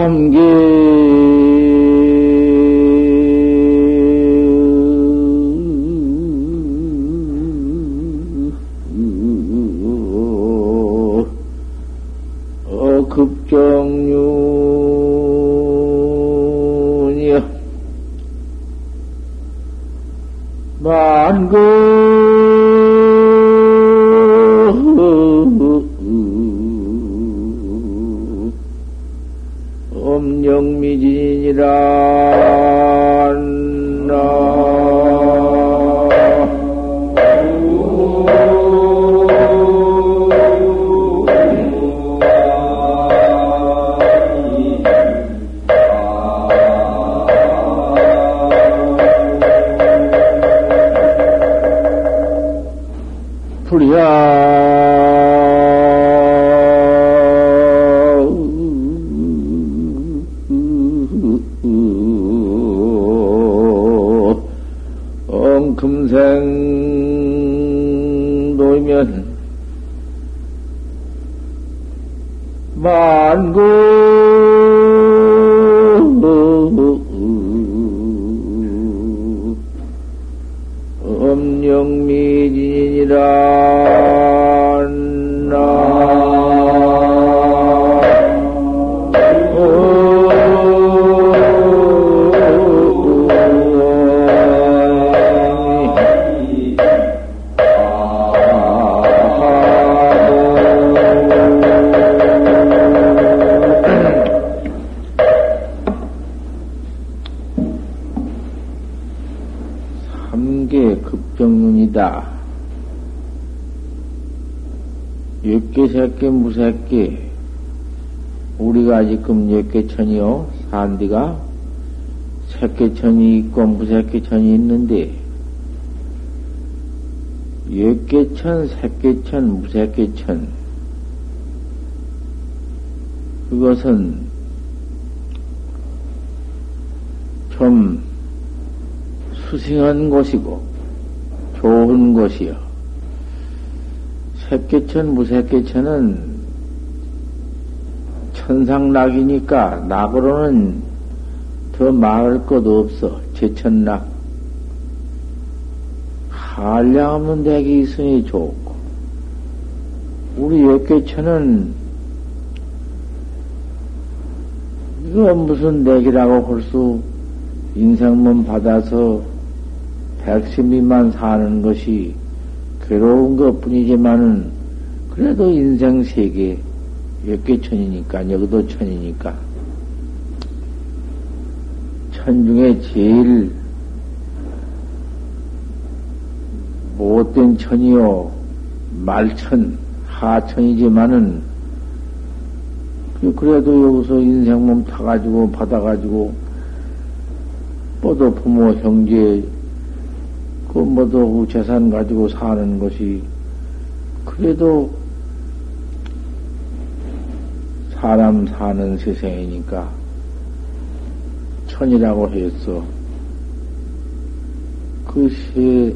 삼계 예개천이요 산디가 새끼천이 있고 무새끼천이 있는데 예개천, 새끼천, 무새끼천 그것은 좀 수승한 곳이고 좋은 곳이요. 새끼천, 무새끼천은 천상낙이니까 낙으로는 더 말할 것 없어. 제천낙. 한량 없는 덱이 있으니 좋고. 우리 역계천은 이거 무슨 덱이라고 할 수 인생문 받아서 백십미만 사는 것이 괴로운 것 뿐이지만은, 그래도 인생 세계, 몇개 천이니까, 여기도 천이니까. 천 중에 제일 못된 천이요, 말천, 하천이지만은, 그래도 여기서 인생 몸 타가지고, 받아가지고, 뻗어 부모, 형제, 그 뭐도 재산 가지고 사는 것이 그래도 사람 사는 세상이니까 천이라고 했어. 그세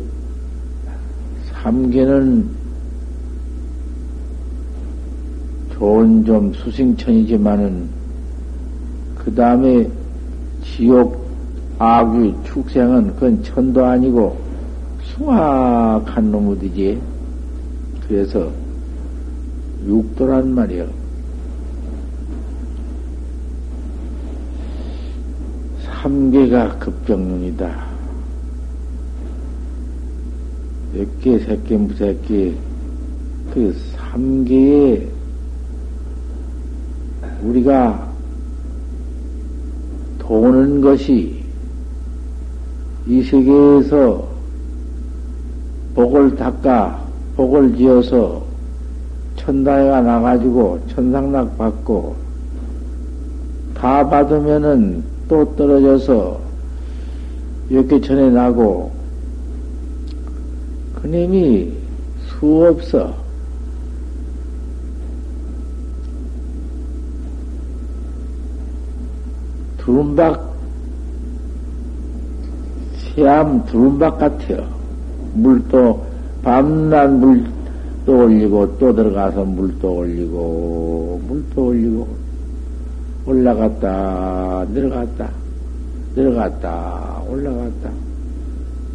삼계는 좋은 좀 수승천이지만은 그 다음에 지옥 악귀 축생은 그건 천도 아니고 숭악한 놈이지. 그래서 육도란 말이요. 삼계가 급정론이다. 몇 개, 새끼, 무새끼, 그 삼계에 우리가 도는 것이 이 세계에서 복을 닦아 복을 지어서 천다해가 나가지고 천상락 받고 다 받으면은 또 떨어져서 몇개천에 나고 그님이 수 없어. 두rum박, 시암 두rum박 같아요. 물도 밤낮 물도 올리고 또 들어가서 물도 올리고 물도 올리고 올라갔다, 내려갔다, 내려갔다, 올라갔다.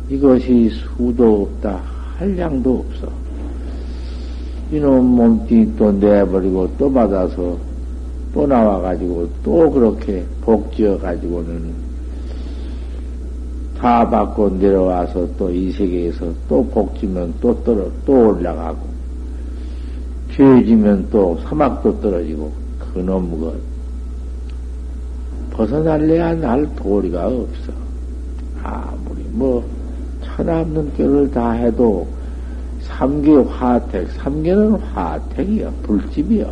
이것이 수도 없다, 한량도 없어. 이놈 몸뚱이 또 내버리고 또 받아서 또 나와가지고 또 그렇게 복지어가지고는 다 받고 내려와서 또 이 세계에서 또 복지면 또 떨어, 또 올라가고, 죄지면 또 사막도 떨어지고, 그놈 것. 벗어날래야 날 도리가 없어. 아무리 뭐, 천하 없는 결을 다 해도, 삼계 화택, 삼계는 화택이야, 불집이야.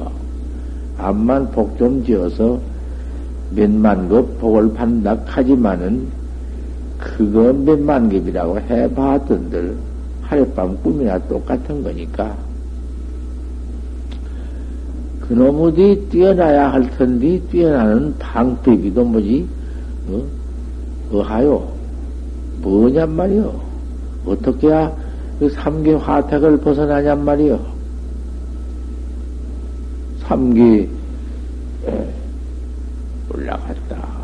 암만 복 좀 지어서 몇만 급 복을 판다 하지만은 그거 몇만 겹이라고 해봤던들 하룻밤 꿈이나 똑같은 거니까 그놈의 뛰어나야 할 텐데 뛰어나는 방법이도 뭐지? 어? 어하요 뭐냔 말이요 어떻게 해야 그 삼계 화택을 벗어나냔 말이요 삼계 올라갔다.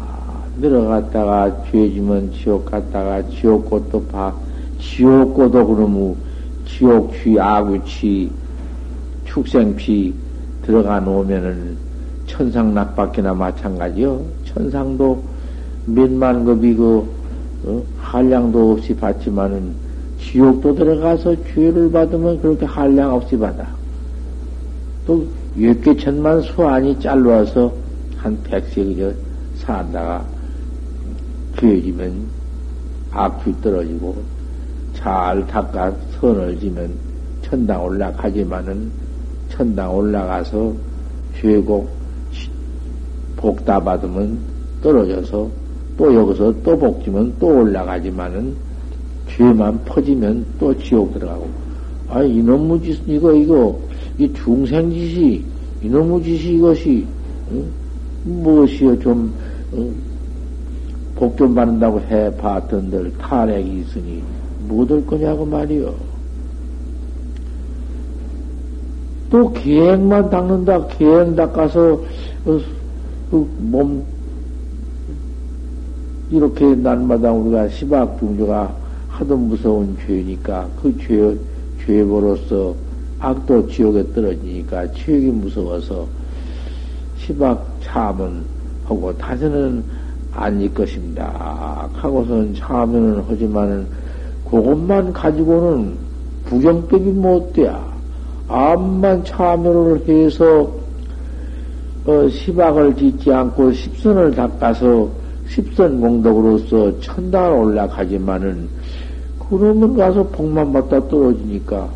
내려갔다가 죄지면 지옥 갔다가 지옥꽃도 봐. 지옥꽃도 그러면 지옥취, 아구취, 축생취 들어가 놓으면은 천상 낙밖에나 마찬가지요. 천상도 몇만 급이 그, 어? 한량도 없이 받지만은 지옥도 들어가서 죄를 받으면 그렇게 한량 없이 받아. 또, 몇개 천만 수안이 잘라서 한 백세 그저 산다가 죄지면 악취 떨어지고 잘 닦아 선을 지면 천당 올라가지만은 천당 올라가서 죄곡 복다 받으면 떨어져서 또 여기서 또 복지면 또 올라가지만은 죄만 퍼지면 또 지옥 들어가고 아 이놈의 짓 이거 이거 이 중생 짓이 이놈의 짓이 이것이 응? 무엇이여 좀 응? 복좀 받는다고 해 봤던들 탄핵이 있으니 못할 거냐고 말이요. 또 계획만 닦는다, 계획 닦아서 그, 그몸 이렇게 날마다 우리가 시박 중조가 하도 무서운 죄니까 그 죄, 죄보로서 악도 지옥에 떨어지니까 지옥이 무서워서 시박 참은 하고 다시는 아닐 것입니다. 하고서는 참여는 하지만은 그것만 가지고는 부경법이 못 돼야. 암만 참여를 해서 어, 시박을 짓지 않고 십선을 닦아서 십선 공덕으로서 천당을 올라가지만은 그러면 가서 복만 받다 떨어지니까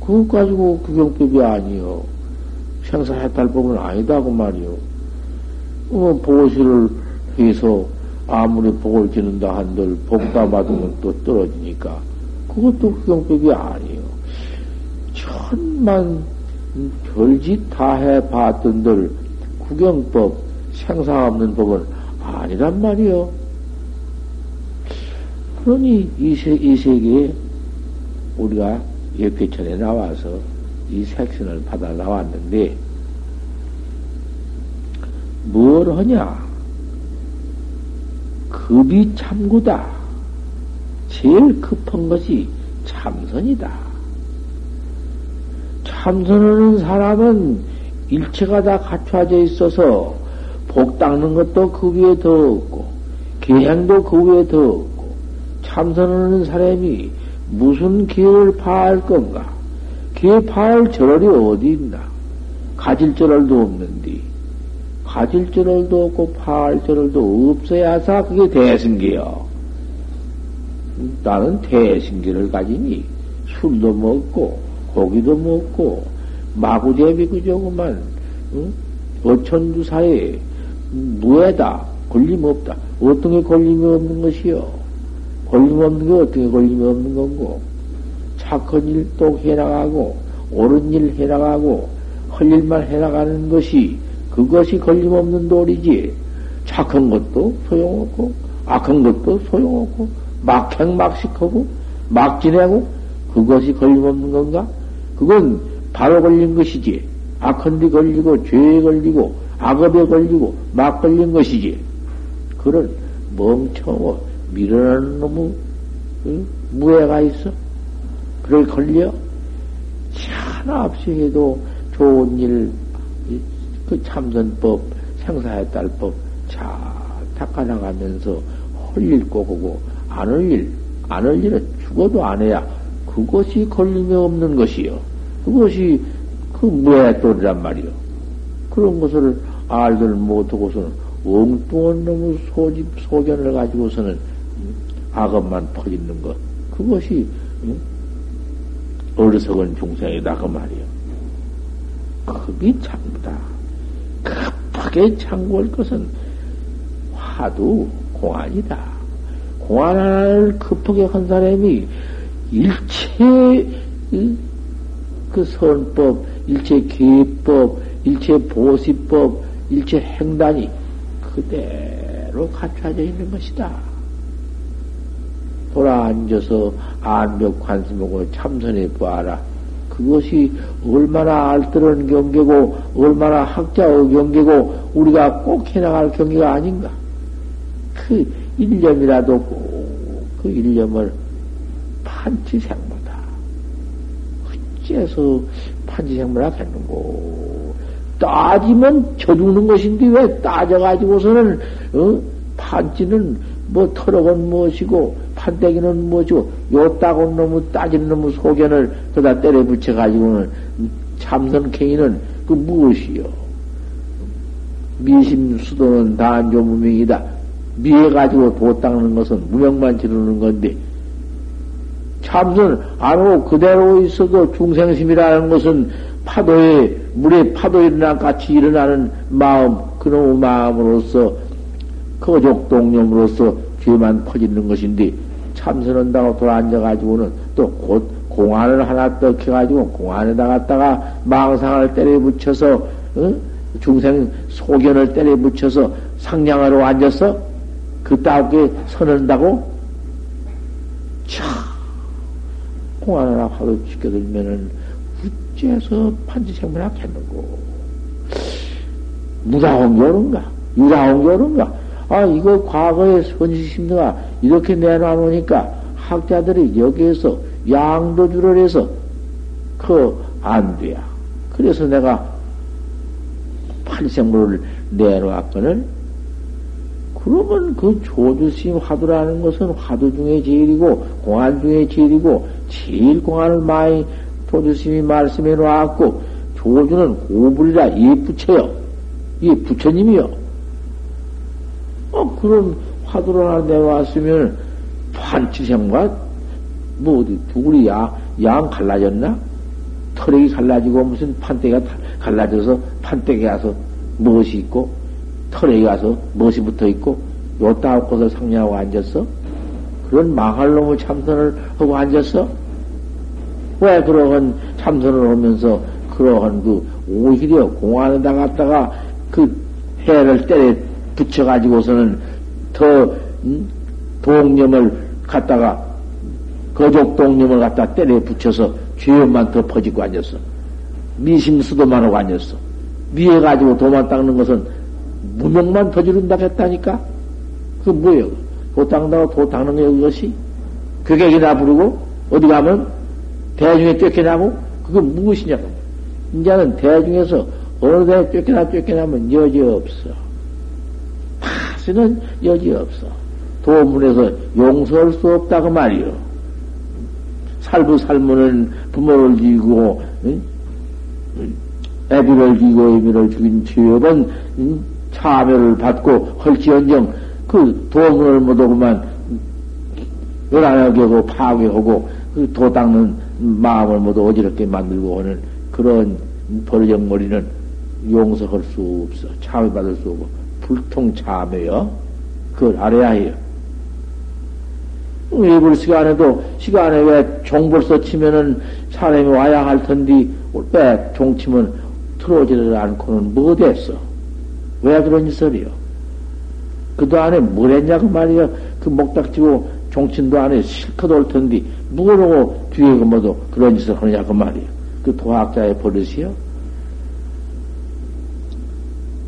그것 가지고 구경법이 아니요. 생사해탈법은 아니다고 말이요. 어, 보시를 해서 아무리 복을 지는다 한들 복다 받으면 또 떨어지니까 그것도 흑경법이 아니에요. 천만 별짓 다 해봤던들 구경법 생사 없는 법은 아니란 말이요. 그러니 이, 세, 이 세계에 우리가 예표천에 나와서 이 색신을 받아 나왔는데 뭘 하냐? 급이 참구다. 제일 급한 것이 참선이다. 참선하는 사람은 일체가 다 갖춰져 있어서 복 닦는 것도 그 위에 더 없고, 계행도 그 위에 더 없고, 참선하는 사람이 무슨 기회를 파할 건가? 기회 파할 저럴이 어디 있나? 가질 저럴도 없는데, 가질 저럴도 없고 파할 저럴도 없어야사 그게 대승기요. 나는 대승기를 가지니 술도 먹고 고기도 먹고 마구제비 그저구만 응? 어천주사에 무에다 걸림없다. 어떤 게 걸림이 없는 것이요? 걸림없는 게 어떤 게 걸림이 없는 건고? 착한 일 또 해나가고 옳은 일 해나가고 할 일만 해나가는 것이 그것이 걸림없는 도리지. 착한 것도 소용없고, 악한 것도 소용없고, 막행막식하고, 막 지내고, 그것이 걸림없는 건가? 그건 바로 걸린 것이지. 악한 데 걸리고, 죄에 걸리고, 악업에 걸리고 막 걸린 것이지. 그런 멍청하고 밀어내는 놈의 응? 무해가 있어. 그걸 걸려? 하나 없이 해도 좋은 일, 그 참선법, 생사의딸법 잘 닦아나가면서 헐일 꼬고 안할 일, 안할 일은 죽어도 안 해야 그것이 걸림이 없는 것이요. 그것이 그 무해돌이란 말이요. 그런 것을 알들 못하고서는 엉뚱한 놈의 소집, 소견을 가지고서는 악업만 퍼지는 것. 그것이 어리석은 중생이다 그 말이요. 급이 참다. 급하게 창구할 것은 화두 공안이다. 공안을 급하게 한 사람이 일체 그 선법, 일체 기법, 일체 보시법, 일체 행단이 그대로 갖춰져 있는 것이다. 돌아 앉아서 안벽 관심하고 참선해 보아라. 그것이 얼마나 알뜰한 경계고, 얼마나 학자의 경계고, 우리가 꼭 해나갈 경계가 아닌가. 그 일념이라도 꼭 그 일념을 판치생모다. 어째서 판치생모라 했는고. 따지면 저 죽는 것인데 왜 따져가지고서는, 어? 판치는 뭐 털어건 무엇이고, 판때기는 뭐죠? 요 따온 놈의 따진 놈의 소견을 거다 때려 붙여가지고는 참선행위는 그 무엇이요? 미심 수도는 다안조 무명이다. 미해가지고 도 닦는 것은 무명만 지르는 건데, 참선 안 하고 그대로 있어도 중생심이라는 것은 파도에, 물에 파도 일어나 같이 일어나는 마음, 그놈의 마음으로서, 거족 동념으로서 죄만 퍼지는 것인데, 참선한다고 돌아앉아가지고는 또 곧 공안을 하나 떡해가지고 공안에다 갖다가 망상을 때려 붙여서, 어? 중생 소견을 때려 붙여서 상냥하러 앉아서 그따위게 선한다고? 차! 공안 하나 하루 지켜들면은 어째서 판지 생물 하겠는고? 무다운 겨른가? 유다운 겨른가? 아, 이거 과거의 선지심리가 이렇게 내놔놓으니까 학자들이 여기에서 양도주를 해서 그 안 돼야. 그래서 내가 팔생물을 내놓았거늘. 그러면 그 조주심 화두라는 것은 화두 중에 제일이고 공안 중에 제일이고 제일 공안을 많이 조주심이 말씀해 놓았고 조주는 고불이라 이 부처요. 이 부처님이요. 어, 그런 화두를 하나 내왔으면 판치생과 뭐 어디 두구리 양, 양 갈라졌나? 털이 갈라지고 무슨 판때기가 갈라져서 판때기 가서 무엇이 있고 털에 가서 무엇이 붙어 있고 요따 없고서 상냥하고 앉았어? 그런 망할 놈의 참선을 하고 앉았어? 왜 그러한 참선을 하면서 그러한 그 오히려 공안에다 갔다가 그 해를 때려 붙여가지고서는 더 음? 동념을 갖다가 거족 동념을 갖다 때려 붙여서 죄업만 더 퍼지고 앉았어. 미심수도만 하고 앉았어. 미해 가지고 도만 닦는 것은 무명만 퍼지른다 했다니까. 그 뭐예요? 도 닦는다고 도 닦는 게 그것이 괴객이나 부르고 어디 가면 대중에 쫓겨나고 그거 무엇이냐고. 이제는 대중에서 어느 데 쫓겨나 쫓겨나면 여지 없어. 파스는 여지 없어. 도문에서 용서할 수 없다고 말이요. 살부 살무는 부모를 지고 응? 애비를 지고 애비를 죽인 죄업은 응? 차별을 받고 헐지언정 그 도문을 못하고만 열안하게 파괴하고 그 도 닦는 마음을 모두 어지럽게 만들고 하는 그런 버르적머리는 용서할 수 없어. 차별받을 수 없고 불통참해요. 그걸 알아야 해요. 외불 시간에도 시간에 왜 종벌써 치면은 사람이 와야 할 텐데 왜 종 치면 틀어지를 않고는 뭐 됐어? 왜 그런 짓을이요? 그도 안에 뭘 했냐고 말이야. 그 목닥치고 종친도 안에 실컷 올 텐데 뭐라고 뒤에 그 뭐도 그런 짓을 하느냐고 말이야. 그 도학자의 버릇이요.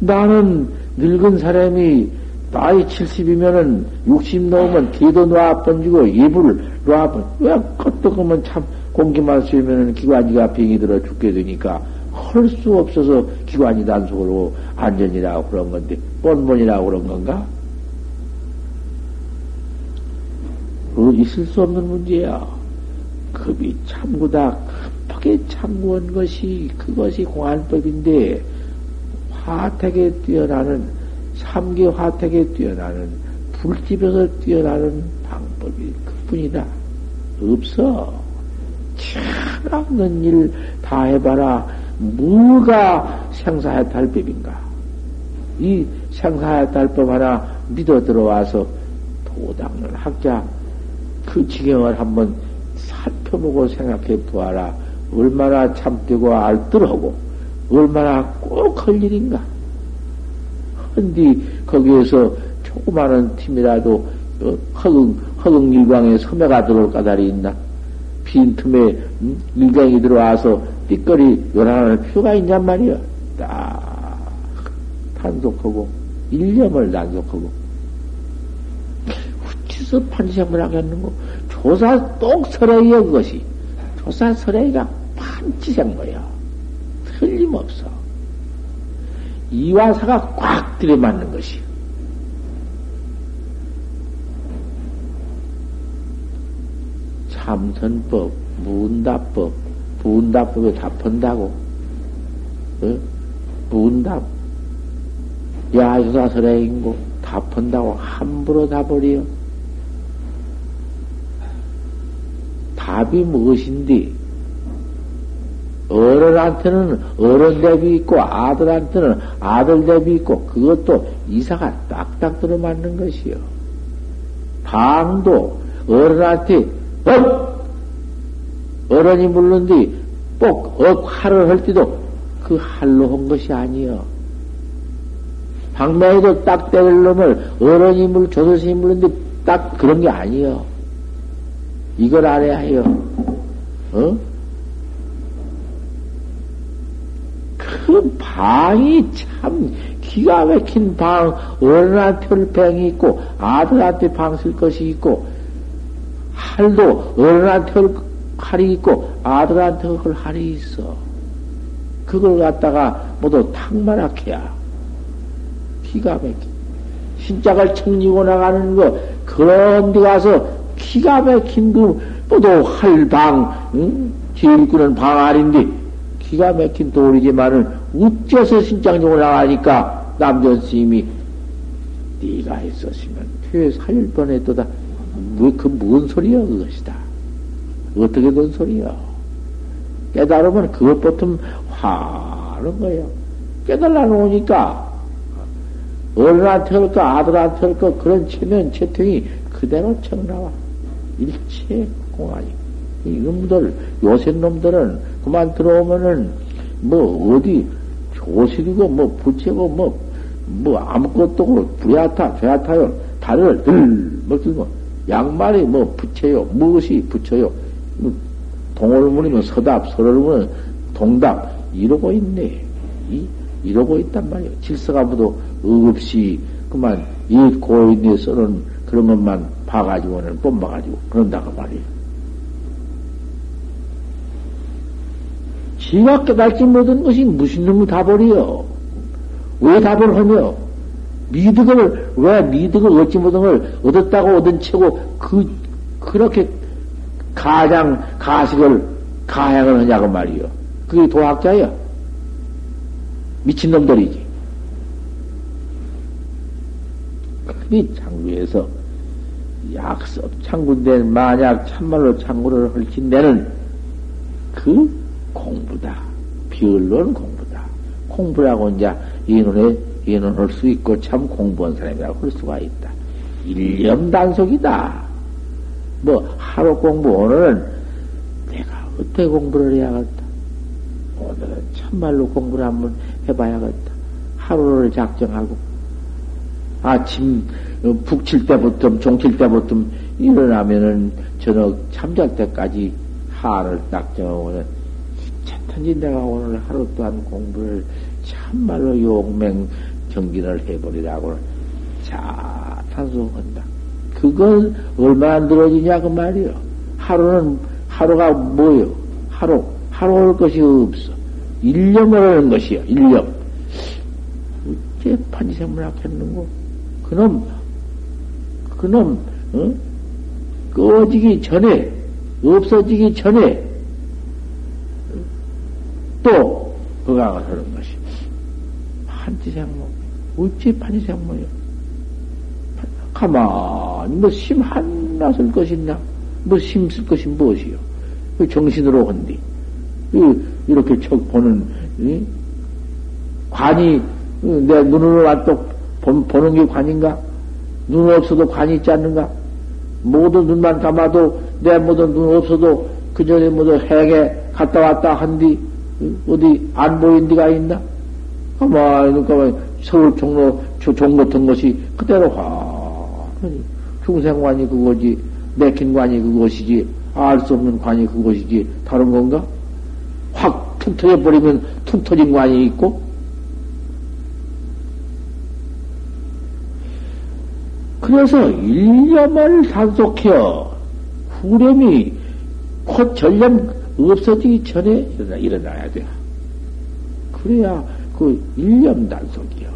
나는 늙은 사람이 나이 70이면은 60 넘으면 기도 놔 번지고 이불 놔 번, 왜 껐떡하면 참 공기만 쐬면은 기관지가 병이 들어 죽게 되니까 할수 없어서 기관이 단속으로 안전이라고 그런 건데, 뻔뻔이라고 그런 건가? 그 있을 수 없는 문제야. 급이 참구다. 급하게 참구한 것이, 그것이 공안법인데, 화택에 뛰어나는, 삼계 화택에 뛰어나는, 불집에서 뛰어나는 방법이 그뿐이다. 없어. 참 없는 일 다 해봐라. 뭐가 생사해 탈법인가? 이 생사해 탈법 하나 믿어 들어와서 도닦는 학자 그 지경을 한번 살펴보고 생각해 보아라. 얼마나 참되고 알뜰하고 얼마나 꼭 할 일인가. 헌디 거기에서 조그마한 팀이라도 어, 허긍, 허긍 일광에 섬에가 들어올 까다리 있나? 빈틈에 음? 일광이 들어와서 띠거리 요란하는 표가 있냔 말이야. 딱 단속하고 일념을 단속하고 어찌서 판시험을 하겠는고 조사 똑설해요 그것이. 조사 설해가 판치생거야 틀림없어. 이와사가 꽉 들여맞는 것이. 참선법, 문답법, 문답법에 답한다고. 어? 문답. 야조사설해인고 답한다고 함부로 답버려 답이 무엇인데 어른한테는 어른 대비 있고 아들한테는 아들 대비 있고 그것도 이사가 딱딱 들어맞는 것이요. 방도 어른한테 업 어른이 물는디 꼭업 할을 할 때도 그 할로 한 것이 아니요. 방매에도 딱 때릴 놈을 어른이 물 조선신이 물는데 딱 그런 게 아니요. 이걸 알아야 해요. 어? 그 방이 참 기가 막힌 방, 어른한테 방이 있고, 아들한테 방 쓸 것이 있고, 할도 어른한테 할이 있고, 아들한테 할 할이 있어. 그걸 갖다가 모두 탁말하게야. 기가 막히. 신짝을 청리고 나가는 거, 그런 데 가서 기가 막힌 그, 모두 할방, 응? 제일구는 방 아닌데, 기가 막힌 돌이지만은, 어째서 신장용을 나가니까, 남전 스님이, 네가 있었으면, 퇴 살릴 뻔했도다. 뭐, 그, 뭔 소리야, 그것이다. 어떻게 된 소리야? 깨달으면 그것부터 화는 거예요. 깨달아 놓으니까, 어른한테 할까, 아들한테 할까, 그런 체면, 채통이 그대로 청 나와. 일체 공안이. 이놈들, 요새 놈들은 그만 들어오면은, 뭐, 어디, 조실이고, 뭐, 부채고, 뭐, 뭐, 아무것도 없고, 불야타, 죄야타요, 다리를 들, 먹들고, 양말이 뭐, 부채요, 무엇이 붙여요. 뭐, 동을문이면 서답, 서를문은 동답, 이러고 있네. 이, 이러고 있단 말이에요. 질서가 모두 없이, 그만, 이 고인에 써는 그런 것만 봐가지고는 뽐봐가지고 그런다고 말이에요. 지가 깨달지 못한 것이 무슨 놈의 답을이요? 왜 답을 하며? 미득을, 왜 미득을 얻지 못한 걸 얻었다고 얻은 채고, 그, 그렇게 가장, 가식을, 가행을 하냐고 말이요. 그게 도학자야. 미친놈들이지. 그게 장구에서 약섭 창구인데 만약 참말로 창구를 헐친내는 그 공부다. 비언론 공부다. 공부라고 이제 이논에 이논할 수 있고 참 공부한 사람이라고 할 수가 있다. 일념 단속이다. 뭐 하루 공부 오늘은 내가 어떻게 공부를 해야겠다. 오늘은 참말로 공부를 한번 해봐야겠다. 하루를 작정하고 아침 어, 북칠 때부터 종칠 때부터 일어나면은 저녁 잠잘 때까지 하를 딱 정하고는 차탄지 내가 오늘 하루 동안 공부를 참말로 용맹 정진을 해버리라고 자 탄소한다. 그건 얼마나 늘어지냐 그 말이요. 하루는 하루가 뭐요? 하루 하루 올 것이 없어. 일념을 하는 것이요. 일념. 어째 판지생물 학했는고? 그놈 그놈 어? 꺼지기 전에 없어지기 전에 또 그가 하는 것이 판지생물 어찌 판지생물이요? 가만히 뭐심 하나 쓸 것이냐? 뭐심 쓸 것이 무엇이요? 그 정신으로 한디 이렇게 척 보는 이? 관이 내 눈으로 와또 보는 게 관인가? 눈 없어도 관이 있지 않는가? 모두 눈만 감아도 내 모두 눈 없어도 그 전에 모두 해에 갔다 왔다 한뒤 어디 안 보인 데가 있나? 가만히 눈 서울 종로 종로 같은 것이 그대로 화 중생관이 그거지 내킨 관이 그것이지 알 수 없는 관이 그것이지 다른 건가? 확 툭 터져 버리면 툭 터진 관이 있고 그래서 일념을 단속해요. 후렴이 곧 전념 없어지기 전에 일어나, 일어나야 돼. 그래야 그 일념 단속이요.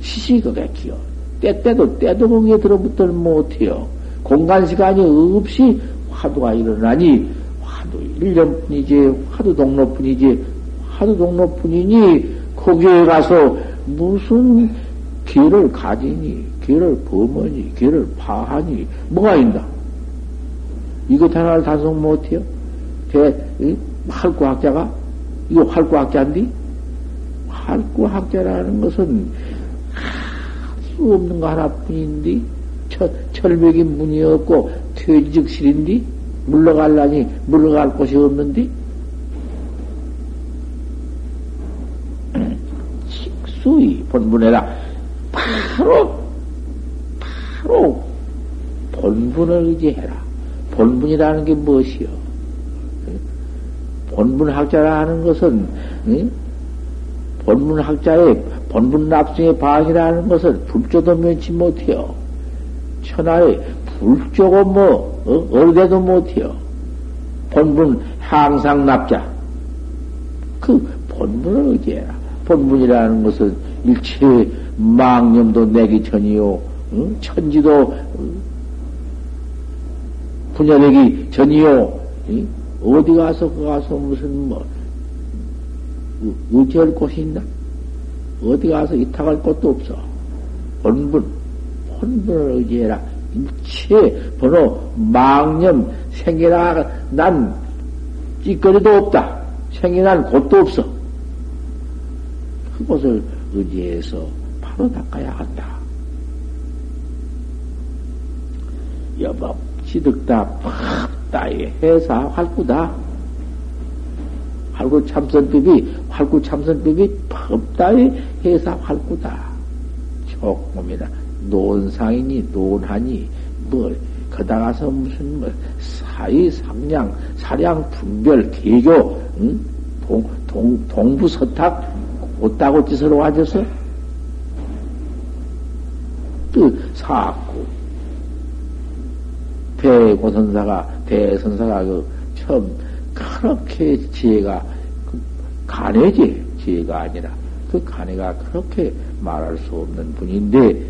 시시거객이요. 때때도 때도 거기에 들어붙들 못해요. 공간 시간이 없이 화두가 일어나니 화두 일념뿐이지 화두 동로뿐이지 화두 동로뿐이니 거기에 가서 무슨 길을 가지니 길을 범하니, 길을 파하니, 뭐가 있나? 이것 하나를 단속 못해요? 대, 활구학자가? 이거 활구학자인데? 활구학자라는 것은 수 없는 거 하나뿐인데, 철, 철벽이 문이 없고, 퇴직실인데, 물러갈라니, 물러갈 곳이 없는데, 식수의 본분에라 바로 바로 본분을 의지해라. 본분이라는 게 무엇이요? 본분학자라는 것은 본분학자의 본분 납승의 방이라는 것은 불조도 면치 못해요. 천하에 불조고 뭐 어? 어디도 못해요. 본분 항상 납자. 그 본분을 의지해라. 본분이라는 것은 일체 망념도 내기 전이요. 응? 천지도 분야되기 전이요. 응? 어디 가서 그 가서 무슨 뭐 의지할 곳이 있나? 어디 가서 이탁할 곳도 없어. 본분, 본분을 의지해라. 일체 번호 망념 생겨나 난 찌꺼리도 없다. 생겨난 곳도 없어. 그곳을 의지해서 바로 닦아야 한다. 여법 지득다 팍다의 해사 활구다. 활구 참선법이 활구 참선법이 법다의 해사 활구다. 조금이나 논상이니 논하니 뭐 거다가서 무슨 뭐 사의 상량 사량 분별 개교 응? 동, 동, 동부 서탁 옷다고 짓으로 와줘서 그 사구 대고선사가, 대선사가 그 처음 그렇게 지혜가, 그 간해지, 지혜가 아니라 그 간해가 그렇게 말할 수 없는 분인데,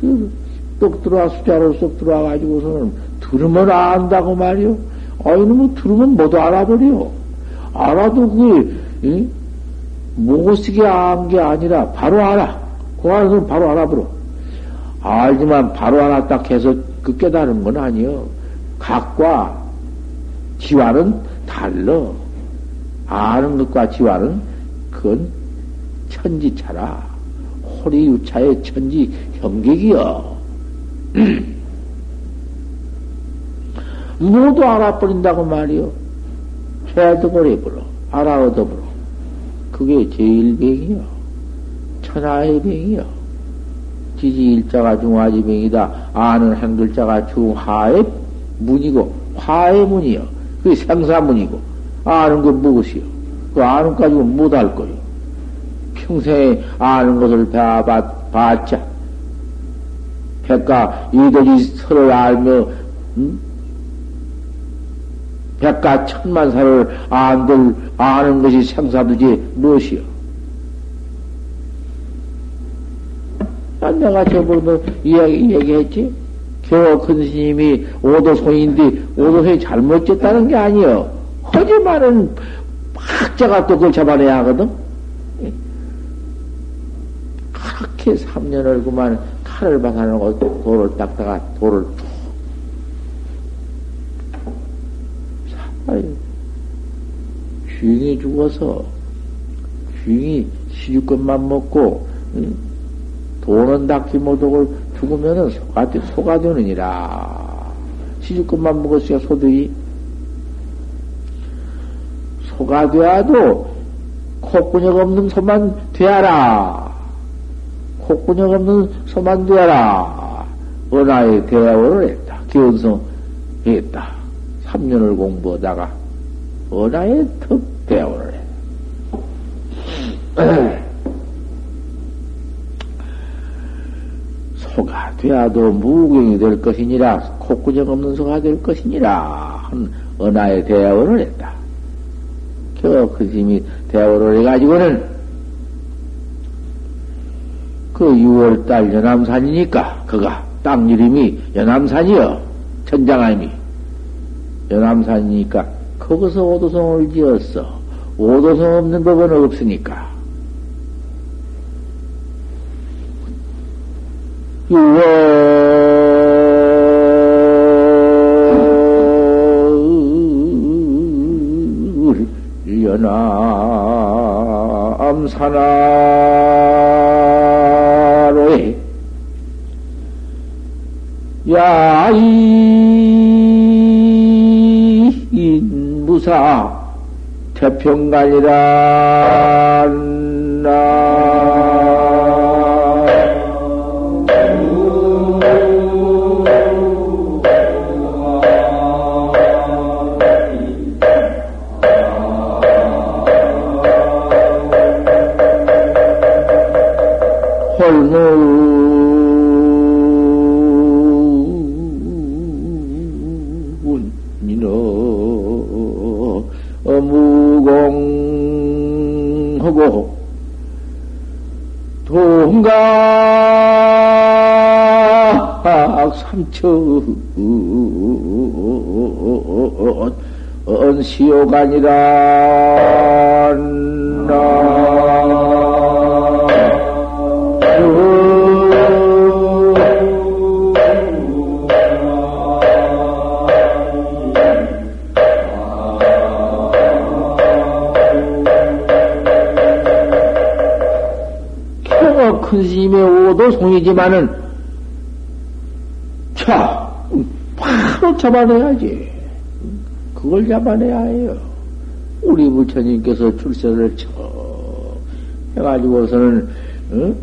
그똑 들어와, 숫자로 쏙 들어와 가지고서는 들으면 안다고 말이요. 아이, 놈은 들으면 모두 알아버려. 알아도 그게, 응? 못쓰게 안게 아니라 바로 알아. 그 안에서 바로 알아버려. 알지만 바로 알았다 해서 그 깨달은 건 아니요. 각과 지와는 달러. 아는 것과 지와는 그건 천지차라. 호리유차의 천지 형객이여. 모두 알아버린다고 말이요. 해도 버려버려. 알아 얻어버려. 그게 제일 병이요. 천하의 병이요. 지지 일자가 중화지병이다. 아는 행들자가 중하의 문이고 화의 문이요. 그게 생사문이고 아는 건 무엇이요? 그 아는 가지고 못할 거요. 평생에 아는 것을 배워봤, 봤자. 백가 이들이 서로 알며, 음? 백가 천만 살을 안들, 아는 것이 생사두지 무엇이요? 아, 내가 저번에 이야기, 얘기했지? 겨우 큰 스님이 오도송인데, 오도송이 잘못 졌다는 게 아니여. 하지만은, 학자가 또 그걸 잡아내야 하거든? 그렇게 3년을 그만 칼을 박아놓고 돌을 닦다가 돌을 툭. 주인이 죽어서, 주인이 시주권만 먹고, 응? 돈은 닦지 못하고 죽으면은 소가, 소가 되느니라. 시주권만 먹었으니까 소들이 소가 되어도 콧구녕 없는 소만 되어라. 콧구녕 없는 소만 되어라. 은하의 대화를 했다. 기원성했다. 3년을 공부하다가 은하의 턱 대화를 해. 소가 되어도 무경이 될 것이니라, 콧구녕 없는 소가 될 것이니라, 한 은하의 대화를 했다. 저그 스님이 대화를 해가지고는 그 6월달 연암산이니까 그가 땅 이름이 연암산이여 천장암이. 연암산이니까 거기서 오도성을 지었어. 오도성 없는 법은 없으니까 6월 연암 산하로에 야이 인무사 태평간이라 나 언시오간이라 큰 스님의 오도 송이지만은, 자, 바로 잡아내야지. 그걸 잡아내야 해요. 우리 부처님께서 출세를 쳐 해가지고서는, 어?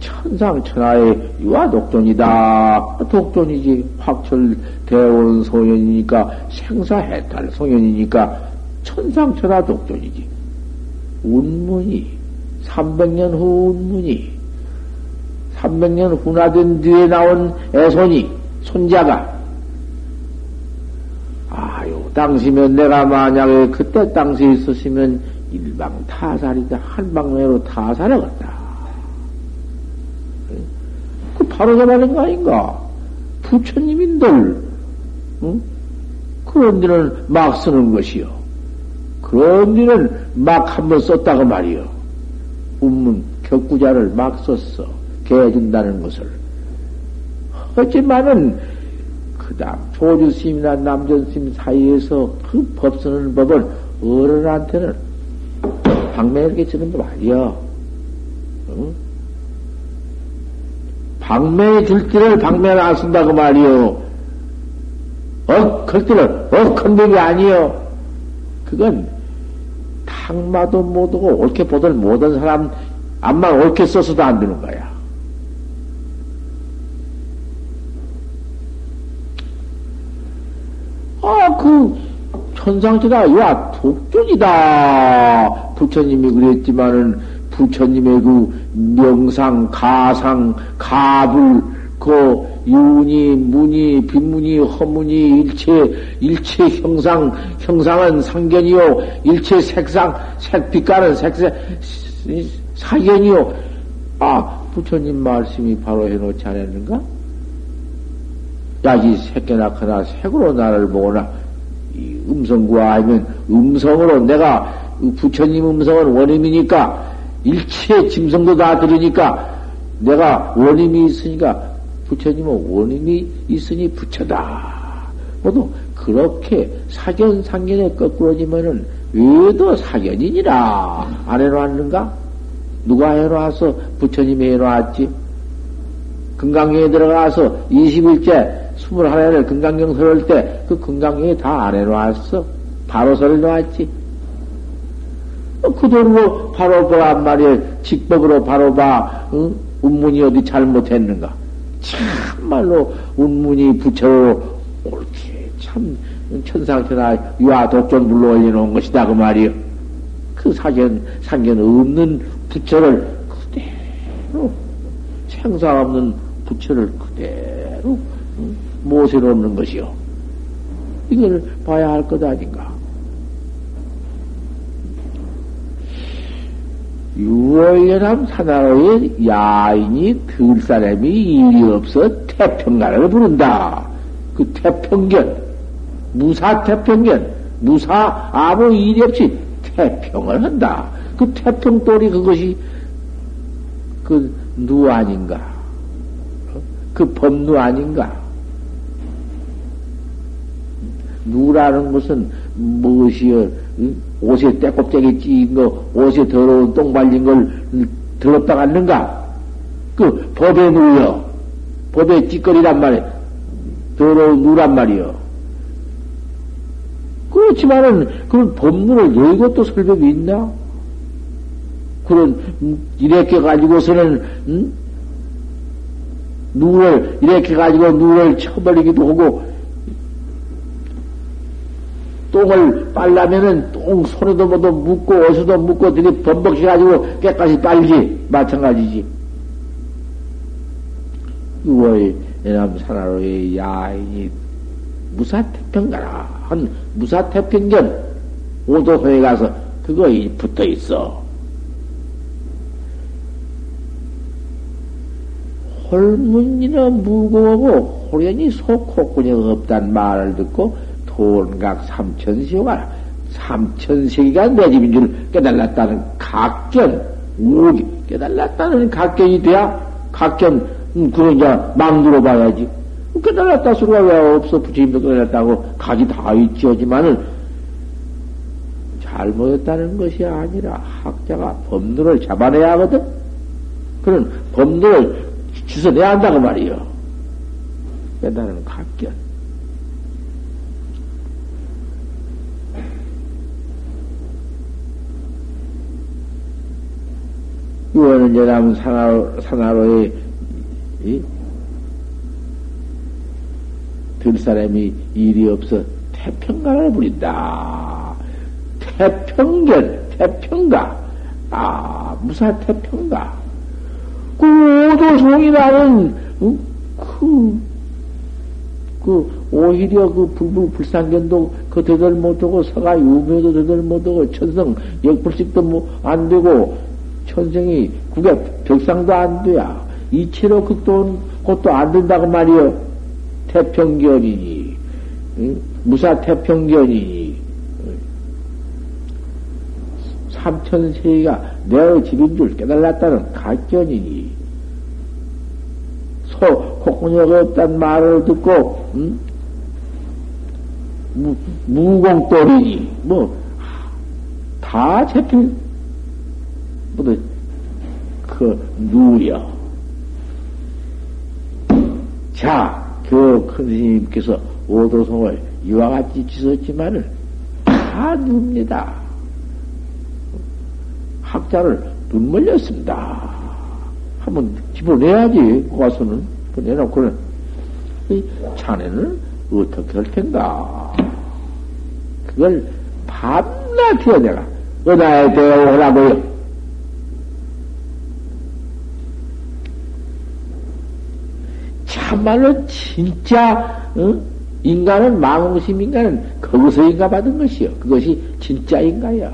천상천하의 유아 독존이다. 독존이지. 확철 대원 소년이니까 생사해탈 소년이니까 천상천하 독존이지. 운문이 300년 후 운문이 300년 후나 된 뒤에 나온 애손이 손자가 당시면 내가 만약에 그때 당시에 있었으면 일방 타살이다 한방내로 타살하겠다. 그 바로 잡아낸 거 아닌가? 부처님인들 응? 그런 데는 막 쓰는 것이요. 그런 데는 막 한번 썼다고 말이요. 운문, 격구자를 막 썼어. 개해준다는 것을. 하지만은, 그 다음, 조주스님이나 남전스님 사이에서 그 법 쓰는 법을 어른한테는 방매에게 주는 법 아니야. 응? 방매에 줄 때를 방매를 안 쓴다고 말이요. 어, 클 때를, 어, 컨대이 아니요. 그건 탕마도 못하고 옳게 보들 못한 사람 암만 옳게 써서도 안 되는 거야. 아, 그, 천상지다, 야, 독존이다. 부처님이 그랬지만은, 부처님의 그 명상, 가상, 가불, 그 유니, 무니, 빈무니, 허무니, 일체, 일체 형상, 형상은 상견이요. 일체 색상, 색빛깔은 색색, 사견이요. 아, 부처님 말씀이 바로 해놓지 않았는가? 야, 이 새끼나 크나 색으로 나를 보거나, 이 음성과 아니면 음성으로 내가 부처님 음성은 원임이니까, 일체 짐승도 다 들으니까, 내가 원임이 있으니까, 부처님은 원인이 있으니 부처다. 모두 그렇게 사견 상견에 거꾸로지면은 왜도 사견이니라 안 해놓았는가? 누가 해놓아서 부처님이 해놓았지? 금강경에 들어가서 20 일째 21회를 금강경 설할 때 그 금강경에 다안 해놓았어. 바로 설을 놓았지. 어, 그대로 바로 보란 말이야. 직법으로 바로 봐. 응? 운문이 어디 잘못했는가? 참말로 운문이 부처로 옳게 참 천상천하 유아 독존 불러 올려놓은 것이다 그 말이요. 그 사견 상견 없는 부처를 그대로 생사 없는 부처를 그대로 못에 놓는 것이요. 이걸 봐야 할 것 아닌가. 유월연암 사나로의 야인이 들 사람이 일이 없어 태평가를 부른다. 그 태평견, 무사 태평견, 무사 아무 일이 없이 태평을 한다. 그 태평돌이 그것이 그 누 아닌가? 그 법누 아닌가? 누라는 것은 무엇이여? 옷에 때껍데기 찌인 거, 옷에 더러운 똥 발린 걸 들었다 갔는가? 그 법에 누여. 법에 찌꺼리란 말이야. 더러운 누란 말이여. 그렇지만은, 그런 법문을 여의것도 설법이 있나? 그런, 이렇게 가지고서는, 음? 누를, 이렇게 가지고 누를 쳐버리기도 하고, 똥을 빨라면은 똥 손에도 뭐도 묻고 어디서도 묻고 되게 범벅해 가지고 깨끗이 빨지 마찬가지지. 유월 내남 산하로의 야인이 무사태평가라 한 무사태평견 오도호에 가서 그거 붙어 있어. 홀문이나 무고하고 호련이 속호군이 없단 말을 듣고 돈각 삼천시호가 삼천세기가 내 집인 줄 깨달았다는 각견, 오기 깨달았다는 각견이 돼야 각견, 음, 그건 이제 막 물어봐야지. 깨달았다 소리가 왜 없어? 부처님도 깨달았다고 각이 다 있지만은 잘못했다는 것이 아니라 학자가 법률을 잡아내야 하거든? 그런 법률을 주워내야 한다고 말이요. 깨달은 각견. 유언은 여남 산하로, 산하로의, 이? 들 사람이 일이 없어 태평가를 부린다. 태평견, 태평가. 아, 무사 태평가. 그 오도송이라는, 어? 그, 그, 오히려 그 불불 불상견도 그 대들 못하고 서가 유묘도 대들 못하고 천성 역불식도 뭐 안 되고 천생이 국에 벽상도 안 돼야. 이체로 극도는 그것도 안 된다고 말이요. 태평견이니, 응? 무사 태평견이니, 삼천세기가 내 집인 줄 깨달았다는 가견이니, 소, 콧구녕이 없단 말을 듣고, 응? 무, 무공돌이니, 뭐, 다 채필, 모두 그 누려. 자, 그 큰 스님께서 오도성을 이와 같이 지었지만은 다 눕니다. 학자를 눈물렸습니다. 한번 집어내야지. 와서는 내놓고는 이 자네는 어떻게 할 텐가? 그걸 밤낮이여 내가 은하에 대오라고요. 참말로 진짜 어? 인간은 망웅심 인간은 거기서 인가 받은 것이요. 그것이 진짜 인가야.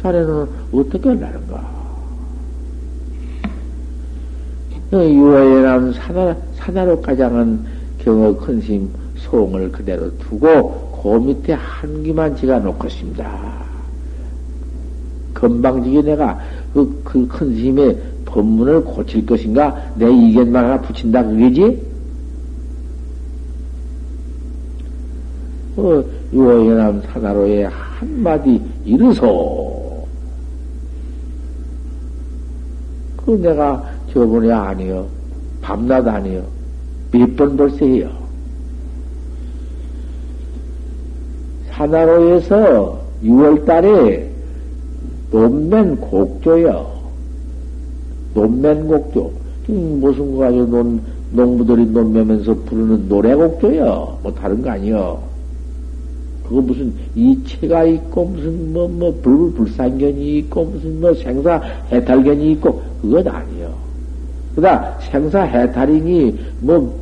자네는 어떻게 하려는가? 유월에는 사나, 사나로 가장은 경어 큰심 소을 그대로 두고 그 밑에 한기만 지가 놓겠습니다. 건방지게 내가 그, 그큰 스님의 법문을 고칠 것인가? 내 이견만 하나 붙인다, 그게지? 어, 유호연암 사나로에 한마디 이르소. 그 내가 저번에 아니요. 밤낮 아니요. 몇 번 벌써 해요. 사나로에서 6월 달에 논면 곡조요. 논면 곡조. 음, 무슨 거 가지고 논, 농부들이 논면면서 부르는 노래곡조요. 뭐 다른 거 아니요. 그거 무슨 이체가 있고 무슨 뭐 뭐 불 불상견이 있고 무슨 뭐 생사 해탈견이 있고 그건 아니요. 그다 생사 해탈이니 뭐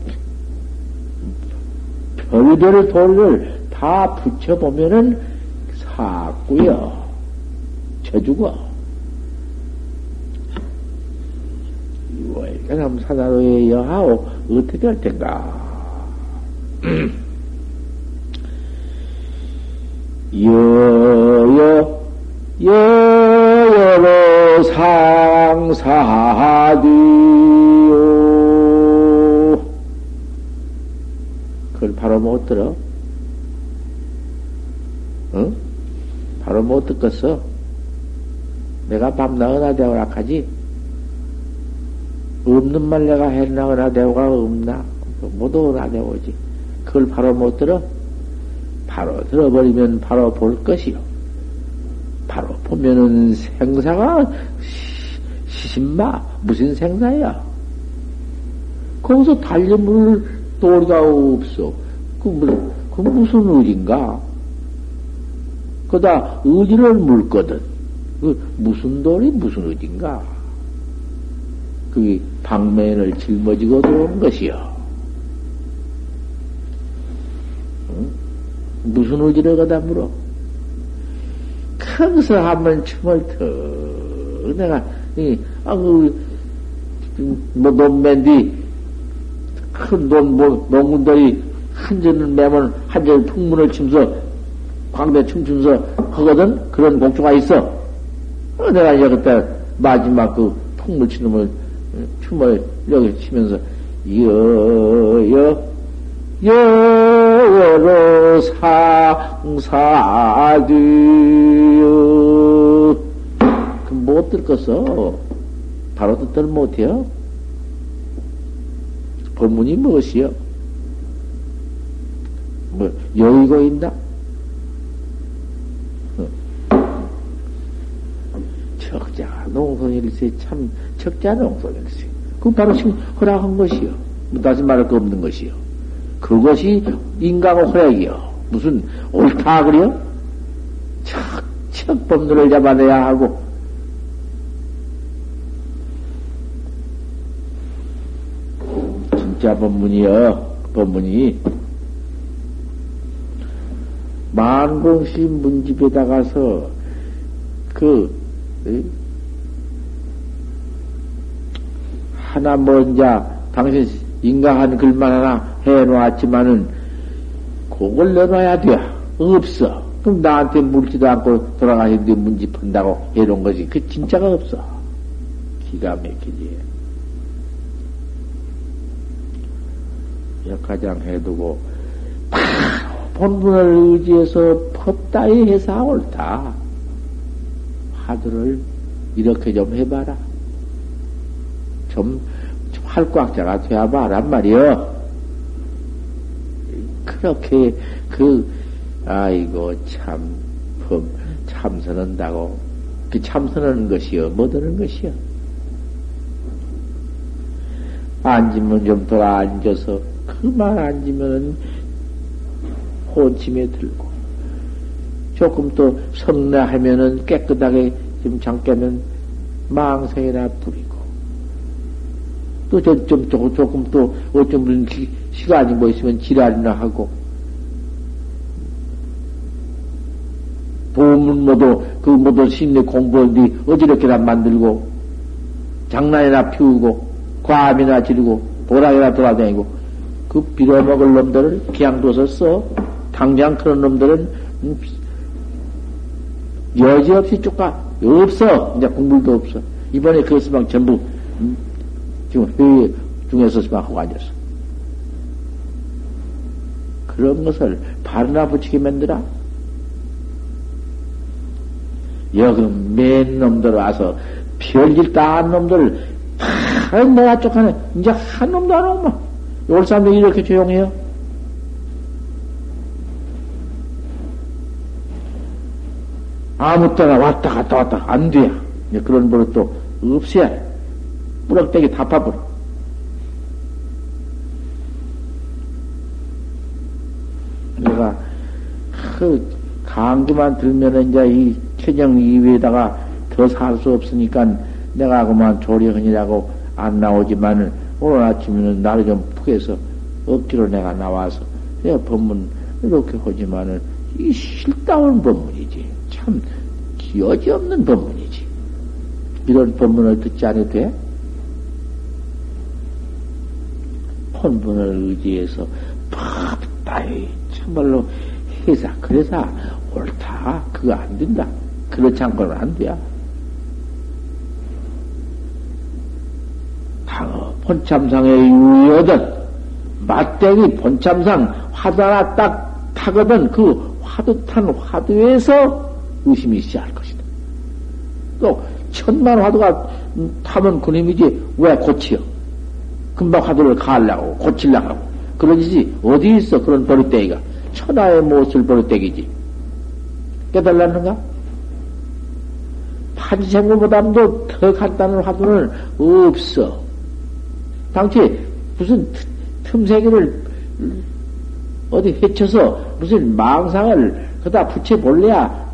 별별 돌을 다 붙여보면은 사고요. 쳐주고. 이월가남 사나로의 여하오 어떻게 할 텐가? 여여 여여로 상사하디요 그걸 바로 못 들어? 응? 바로 못 듣겠어? 내가 밤나 은하대오라 하지? 없는 말 내가 했나 은하대오가 없나? 모두 은하대오지. 그걸 바로 못 들어? 바로 들어버리면 바로 볼 것이요. 바로 보면은 생사가 시신마 무슨 생사야? 거기서 달려 물 도리가 없어. 그, 뭐, 그 무슨 의리인가? 그다 의지를 물거든. 그 무슨 돌이 무슨 의지인가? 그 방면을 짊어지고 들어온 것이요. 무슨 의지를 거다 물어? 거기서 한번 춤을 더 내가 이 아그 뭐 논맨디 큰 논 뭐, 농군들이 한 전을 매면 한 전 풍문을 치면서 광대 춤추면서 하거든 그런 곡조가 있어. 어, 내가 여기다 마지막 그 풍물 치는 걸 춤을 여기 치면서 여여 여로 상사디요. 그못 들겠어. 바로 듣들 못해요. 법문이 무엇이요? 뭐, 여의고 있나? 어. 적자 농성일세 참 적자 농성일세. 그 바로 지금 허락한 것이요. 뭐 다시 말할 거 없는 것이요. 그것이 인간의 호약이요. 무슨 옳다 그래요? 척척 법들을 잡아내야 하고 진짜 법문이요. 법문이 만공시 문집에 다 가서 그 하나 먼저 당신 인가한 글만 하나 해놓았지만은 그걸 내놔야 돼. 없어. 그럼 나한테 물지도 않고 돌아가시는데 문집한다고 해놓은 거지. 그 진짜가 없어. 기가 막히지. 역가장 해두고 바로 본분을 의지해서 법다이 해서 옳다. 화두를 이렇게 좀 해봐라. 좀 활꽉자가 되어봐란 말이여. 그렇게 그 아이고 참 법, 참선한다고 그 참선하는 것이요 뭐드는 것이요 앉으면 좀 돌아 앉아서 그만 앉으면은 호침에 들고 조금 또 성내하면은 깨끗하게 좀 잠깨면 망상이나 부리고 또, 저, 좀, 조금, 조금 또, 무슨 기, 시간이 뭐 있으면 지랄이나 하고. 도문 모두, 그 모두 심리 공부한 뒤 어지럽게나 만들고, 장난이나 피우고, 과암이나 지르고, 보락이나 돌아다니고, 그 빌어먹을 놈들을 둬서 써. 당장 그런 놈들은, 음, 여지없이 쫓가, 없어. 이제 공부도 없어. 이번에 그것만 전부, 음, 지금 회의 중에서 막 하고 앉았어. 그런 것을 바르나 붙이게 만들어? 여기 맨 놈들 와서 별짓 다한 놈들 다 내가 쫓아내. 이제 한 놈도 안 오면. 올 사람들이 이렇게 조용해요? 아무 때나 왔다 갔다 왔다 안 돼. 그런 버릇도 없어야 해. 뿌럭대기 다 파버려. 내가 그 강기만 들면은 이제 이 천영 이외에다가 더 살 수 없으니까 내가 그만 조리헌이라고 안 나오지만은 오늘 아침에는 나를 좀 푸해서 억지로 내가 나와서 내가 법문 이렇게 하지만은 이 실다운 법문이지 참 여지 없는 법문이지 이런 법문을 듣지 않아도 돼? 본분을 의지해서 팍다이 참말로 해사 그래서 옳다 그거 안 된다 그렇지 않고는 안 돼야 당어 본참상에 유의하던 맞대기 본참상 화두 하나 딱 타거든 그 화두 탄 화두에서 의심이 시작할 것이다. 또 천만 화두가 타면 그놈이지 왜 고치요? 금방 화두를 가려고 고치려고 하고 그러지 어디 있어 그런 버릇대기가 천하의 못을 버릇대기지 깨달았는가? 판생구보다도 더 간단한 화두는 없어. 당시 무슨 틈새기를 어디 헤쳐서 무슨 망상을 그다 붙여볼래야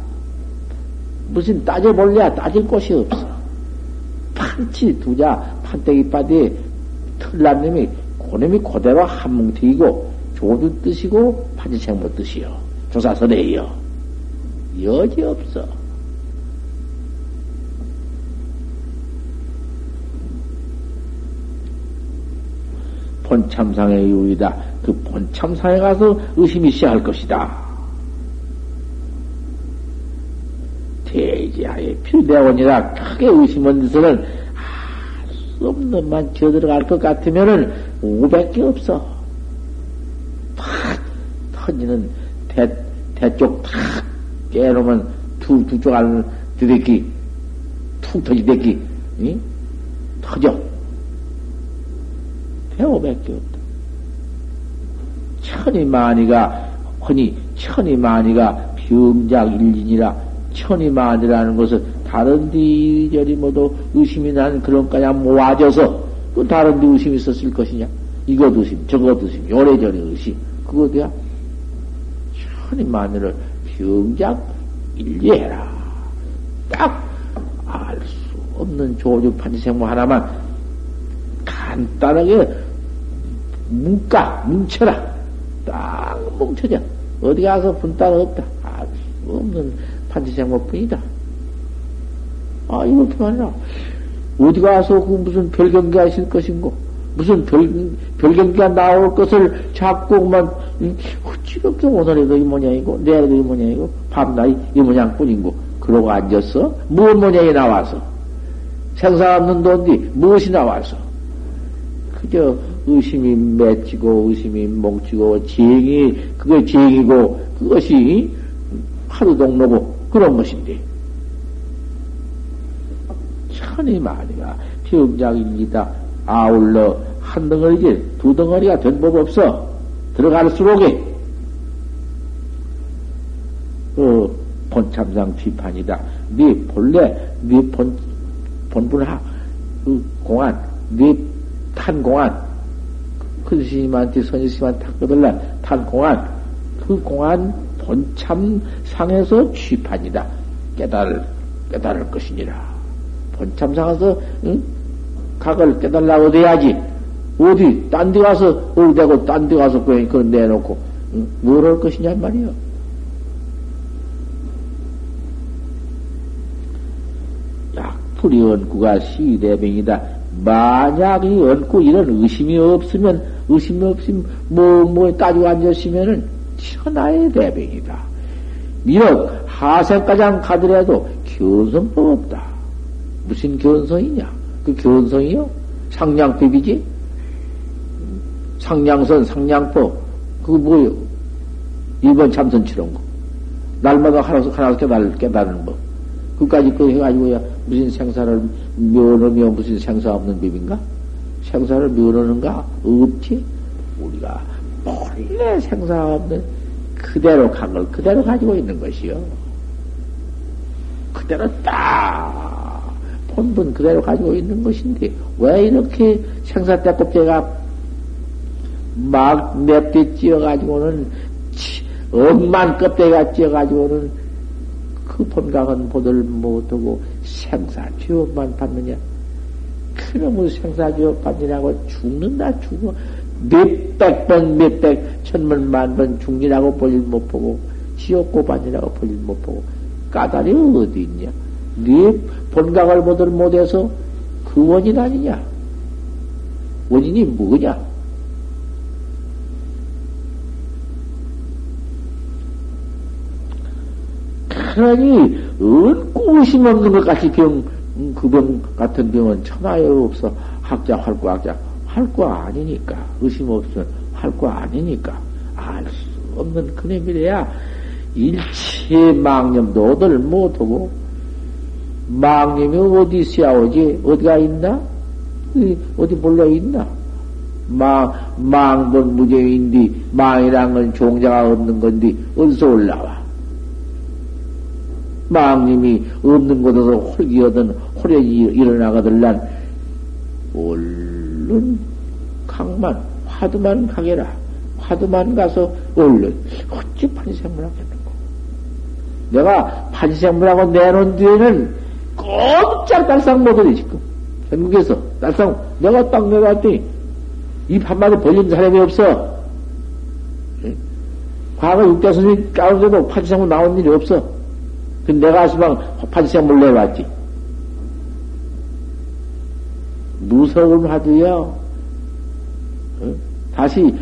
무슨 따져볼래야 따질 곳이 없어. 판치 두자 판때기 바디에 틀난 놈이 고놈이 고대로 한뭉튀이고 조주 뜻이고 판지생모 뜻이요. 조사선에요. 여지 없어. 본참상의 유의다. 그 본참상에 가서 의심이 시작할 것이다. 대지하에 필대원이라 크게 의심한 데서는 수 없는 만 저들어갈 것 같으면은 500개 없어. 팍 터지는 대, 대쪽 탁 깨놓으면 두, 두 쪽 안을 드대기, 툭 터지대기, 응? 터져. 대오백개 없다. 천이 만이가, 흔히 천이 만이가 병작 일진이라 천이 만이라는 것은 다른 데 이리저리 모두 의심이 난 그런 까냥 모아져서 그 다른 데 의심이 있었을 것이냐? 이것 의심, 저것 의심, 요래저래 의심. 그거야 천이 만이를 병작 일리해라. 딱 알 수 없는 조주 판지생모 하나만 간단하게 뭉까, 뭉쳐라. 딱 뭉쳐져. 어디 가서 분단 없다. 알 수 없는 판지생모 뿐이다. 아, 이것뿐 아니라, 어디 가서 그 무슨 별경기 하실 것인고, 무슨 별, 별경기가 나올 것을 자꾸 그만, 어찌렇게 오늘에도 이 모양이고, 내일도 이 모양이고, 밤낮이 이 모양뿐이고, 그러고 앉았어? 무슨 모양이 나와서? 생사 없는 돈디 무엇이 나와서? 그저 의심이 맺히고, 의심이 뭉치고, 지행이, 그게 지행이고, 그것이 하루 동로고, 그런 것인데. 천이 많이가 병작입니다. 아울러 한 덩어리지 두 덩어리가 된 법 없어. 들어갈수록에 그 본참상 비판이다. 네 본래 네 본 본분하 그 공안 네 탄 공안 큰 스님한테 선지 스님한테 탁거들란 탄 공안 그 공안 본참상에서 취판이다. 깨달을 깨달을 것이니라. 본참상에서 응? 각을 깨달라 어디야지. 어디, 딴 데 가서, 어디대고 딴 데 가서 그걸 내놓고, 응? 뭘할 것이냐 말이요. 약풀이 원구가 시대병이다. 만약 이 원구 이런 의심이 없으면, 의심이 없으면, 뭐, 뭐 따지고 앉았으면은 천하의 대병이다. 비록 하세가장 가더라도 견성법 없다. 무슨 견성이냐? 그 견성이요? 상냥법이지? 상냥선, 상냥법. 그거 뭐요? 이번 참선치런 거. 날마다 하나씩 하나씩 깨달, 깨달는 법. 그까지 그 해가지고야 무슨 생사를 묘하며 무슨 생사 없는 법인가? 생사를 묘하는가? 없지? 우리가 본래 생사 없는 그대로 간 걸 그대로 가지고 있는 것이요. 그대로 딱 본분 그대로 가지고 있는 것인데 왜 이렇게 생사 때 껍데기가 막 맵게 찌어가지고는 엄만 껍데기가 찌어가지고는 그 본각은 보들 못하고 생사 죄업만 받느냐? 그놈의 생사 죄업 받느냐고 죽는다 죽어. 몇백 번 몇백 천만 만번 죽니라고 볼일 못 보고 지옥 고반이라고 볼일 못 보고 까다리 어디 있냐 네 본각을 보들 못해서 그 원인 아니냐 원인이 뭐냐 그러니 은고 의심 없는 것 같이 병, 그 병 같은 병은 천하에 없어. 학자, 활구, 학자. 활구 아니니까. 의심 없으면 활구 아니니까. 알 수 없는 그놈이래야 일체 망념도 얻을 못하고, 망념이 어디 있어야 오지? 어디가 있나? 어디 몰라 있나? 망, 망본 무죄인데, 망이란 건 종자가 없는 건데, 어디서 올라와? 망님이 없는 곳에서 홀기어든 홀에 일어나거들란 얼른 강만 화두만 가게라 화두만 가서 얼른 어찌 판생물 하겠는고 내가 판생물하고 내놓은 뒤에는 꼼짝 달상 못하네 지금 전국에서 달상 내가 딱 내려왔더니 입 한마디 벌린 사람이 없어 과거 육대 스님 가운데도 판생물 나온 일이 없어 그 내가 시방 판시생물 내왔지. 무서운 화두요. 어? 다시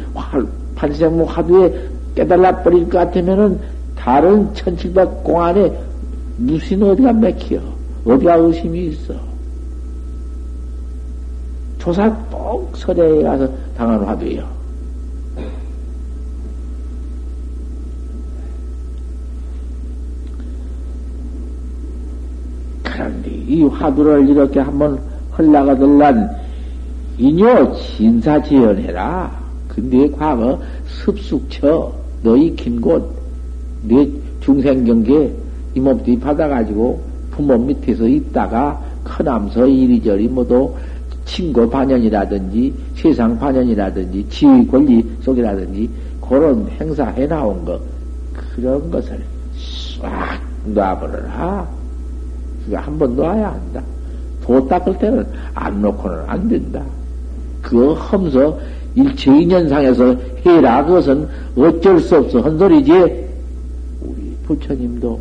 판시생물 화두에 깨달아 버릴 것 같으면은 다른 천칠백 공안에 무슨 어디가 맥혀? 어디가 의심이 있어? 조사 꼭 설에 가서 당한 화두예요. 이 화두를 이렇게 한번 흘러가들란 이녀 진사지연해라. 근데 과거 습숙처 너희 긴곳내 중생경계 이몸띠 받아가지고 부모 밑에서 있다가 큰암서 이리저리 모두 친구 반연이라든지 세상 반연이라든지 지위 권리 속이라든지 그런 행사해 나온 거 그런 것을 싹 놔버려라. 그게 한번 놓아야 한다. 도 닦을 때는 안 놓고는 안 된다. 그거 험서 일체 인연상에서 해라. 그것은 어쩔 수 없어. 헌소리지. 우리 부처님도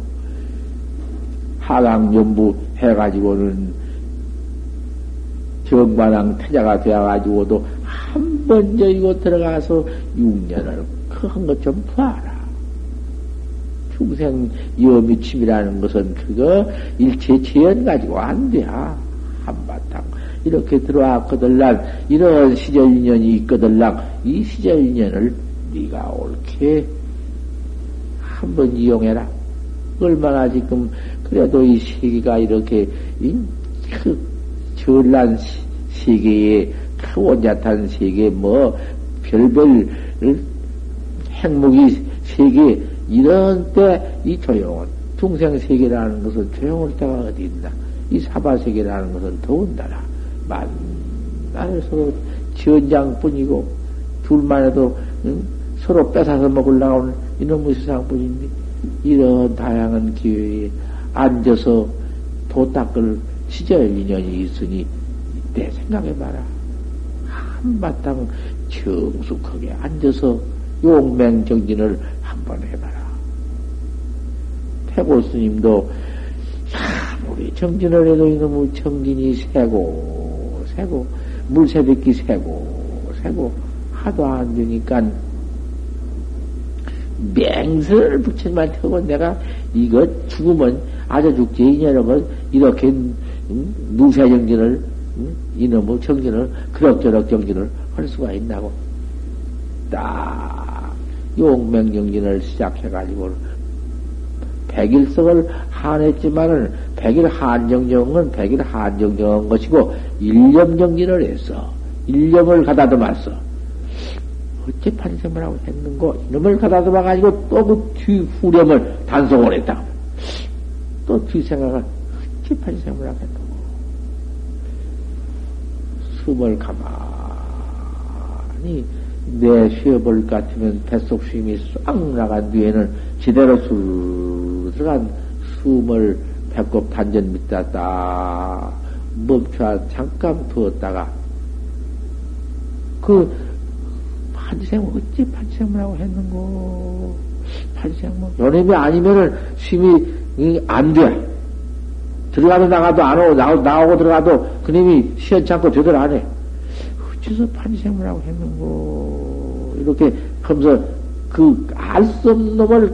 하강연부 해가지고는 정관왕 태자가 되어가지고도 한 번 저이고 들어가서 6년을 그한것좀 봐라. 중생 여미침이라는 것은 그거 일체 재현 가지고 안 돼. 한바탕. 이렇게 들어왔거들랑, 이런 시절 인연이 있거들랑, 이 시절 인연을 네가 옳게 한번 이용해라. 얼마나 지금, 그래도 이 세계가 이렇게, 이, 그, 전란 세계에, 그 원자탄 세계, 뭐, 별별 행복이 세계, 이런 때 이 조용은 중생 세계라는 것은 조용할 때가 어디 있나? 이 사바 세계라는 것은 더운다라. 만날 서로 지연장뿐이고 둘만 해도 응? 서로 뺏어서 먹으려고 하는 이놈의 세상뿐인데 이런 다양한 기회에 앉아서 도 닦을 시절 인연이 있으니 내 생각해봐라. 한바탕 정숙하게 앉아서 용맹 정진을 한번 해봐라. 태고 스님도 아무리 정진을 해도 이놈의 정진이 새고 새고 물새듣기 새고 새고 하도 안 되니까 맹세를 붙이만 태고 내가 이거 죽으면 아주 죽지 이녀는 이렇게 음, 무쇠 정진을 음, 이놈의 정진을 그럭저럭 정진을 할 수가 있나고. 딱 용맹 정진을 시작해가지고 백일성을 한했지만은 백일 한정정은 백일 한정정한 것이고 일념 정진을 했어 일념을 가다듬었어 어째 판생을 하고 했는고? 이놈을 가다듬어 가지고 또 그 뒤 후렴을 단속을 했다 또 어째 판생을 하고 했는고. 숨을 가만히 내 쉬어볼 것 같으면 뱃속 쉼이 싹 나간 뒤에는 제대로 술 들어간 숨을 배꼽 단전 밑에 딱 멈춰 잠깐 두었다가 그 판생 어찌 판생을 하고 했는고? 판생뭐 연임이 아니면은 쉼이 안 돼. 들어가도 나가도 안 오고, 나오고, 나오고 들어가도 그님이 시원찮고 제대로 안 해. 어째서 판생을 하고 했는고, 이렇게 하면서 그 알 수 없는 놈을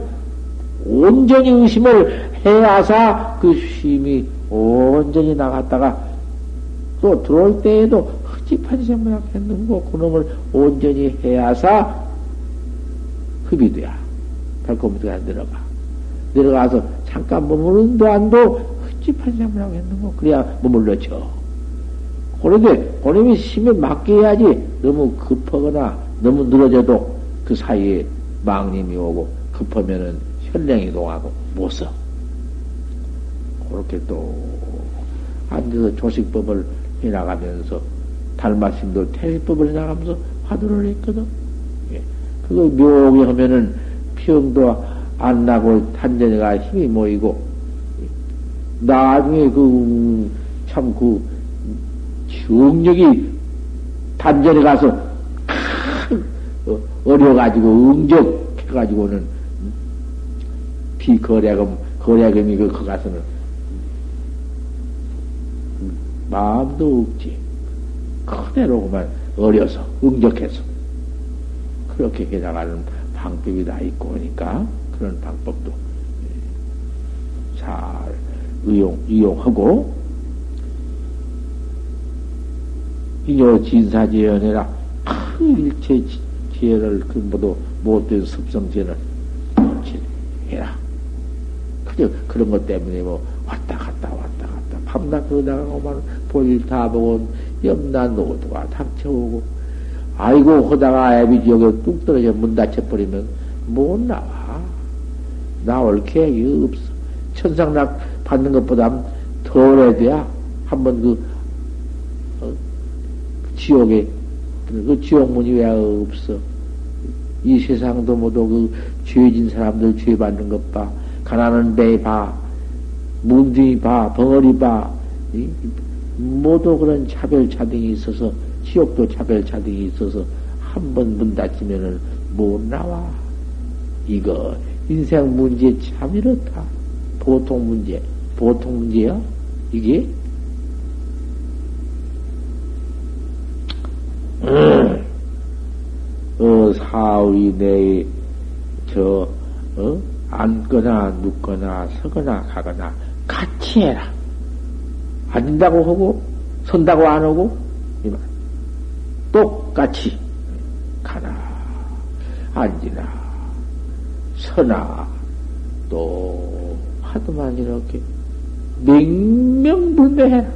온전히 의심을 해야사 그 쉼이 온전히 나갔다가 또 들어올 때에도 판생을 하고 했는고, 그놈을 온전히 해야사 흡이 돼야. 발꿈 밑에 내려가. 내려가서 잠깐 머무른 동안도 찝찝한 하고 했는 거, 그래야 머물렀죠. 그런데, 그놈이 심에 맡겨야지, 너무 급하거나, 너무 늘어져도 그 사이에 망님이 오고, 급하면은 현령이 동하고, 못 써. 그렇게 또, 앉아서 조식법을 해나가면서, 달마심도 태식법을 해나가면서 화두를 했거든. 예. 그거 묘하게 하면은 병도 안 나고 탄전이가 힘이 모이고, 나중에 그, 참 그, 정력이 단전에 가서, 어, 어려가지고, 응적해가지고는, 비거래금, 거래금이 그, 그 가서는, 마음도 없지. 그대로만 어려서, 응적해서. 그렇게 해나가는 방법이 다 있고 하니까, 그런 방법도 잘 이용, 이용하고, 이녀 진사지연해라. 그 일체 지혜를 그 모두 못된 습성지혜를 해라. 그저 그런 것 때문에 뭐 왔다 갔다 왔다 갔다 밤낮 그러다가 오만 볼일 다 보고 염나 노도가 닥쳐오고 아이고 하다가 애비 지역에 뚝 떨어져 문 닫혀버리면 못 나와. 나올 계획이 없어. 천상락 받는 것보다 덜해야 돼야 한번 그, 어, 지옥에, 그 지옥문이 왜 없어? 이 세상도 모두 그 죄진 사람들 죄 받는 것 봐. 가난한 배 봐. 문둥이 봐. 벙어리 봐. 이, 모두 그런 차별차등이 있어서, 지옥도 차별차등이 있어서, 한 번 문 닫히면은 못 나와. 이거, 인생 문제 참 이렇다. 보통 문제. 보통 문제야? 이게? 음. 어, 사위 내, 저, 어? 앉거나, 눕거나, 서거나, 가거나, 같이 해라. 앉는다고 하고, 선다고 안 하고, 이만. 똑같이 가나, 앉으나, 서나, 또, 하도만 이렇게 명명불매해라.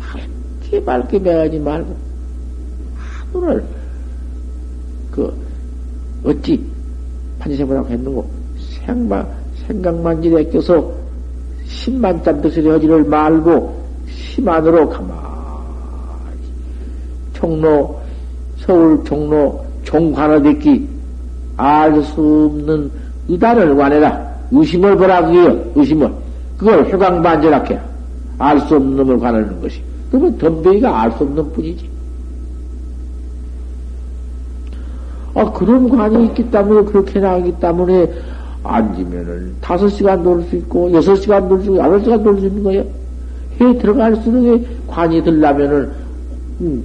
밝게 밝게 매하지 말고 하루를 그 어찌 판지생물하고 했는고 생각 생각만 지에 껴서 십만 짠뜻을 하지를 말고 심 안으로 가만히 종로 서울 종로 종관어듣기 알 수 없는 의단을 관해라 의심을 보라 그게요 의심을 그걸 회광반절하게 알수 없는 놈을 관하는 것이 그러면 덤베이가 알 수 없는 뿐이지. 아, 그런 관이 있기 때문에, 그렇게 나가기 때문에, 앉으면은 다섯 시간 놀 수 있고, 여섯 시간 놀 수 있고, 여덟 시간 놀 수 있는 거예요. 해 들어갈수록 관이 들라면은, 음,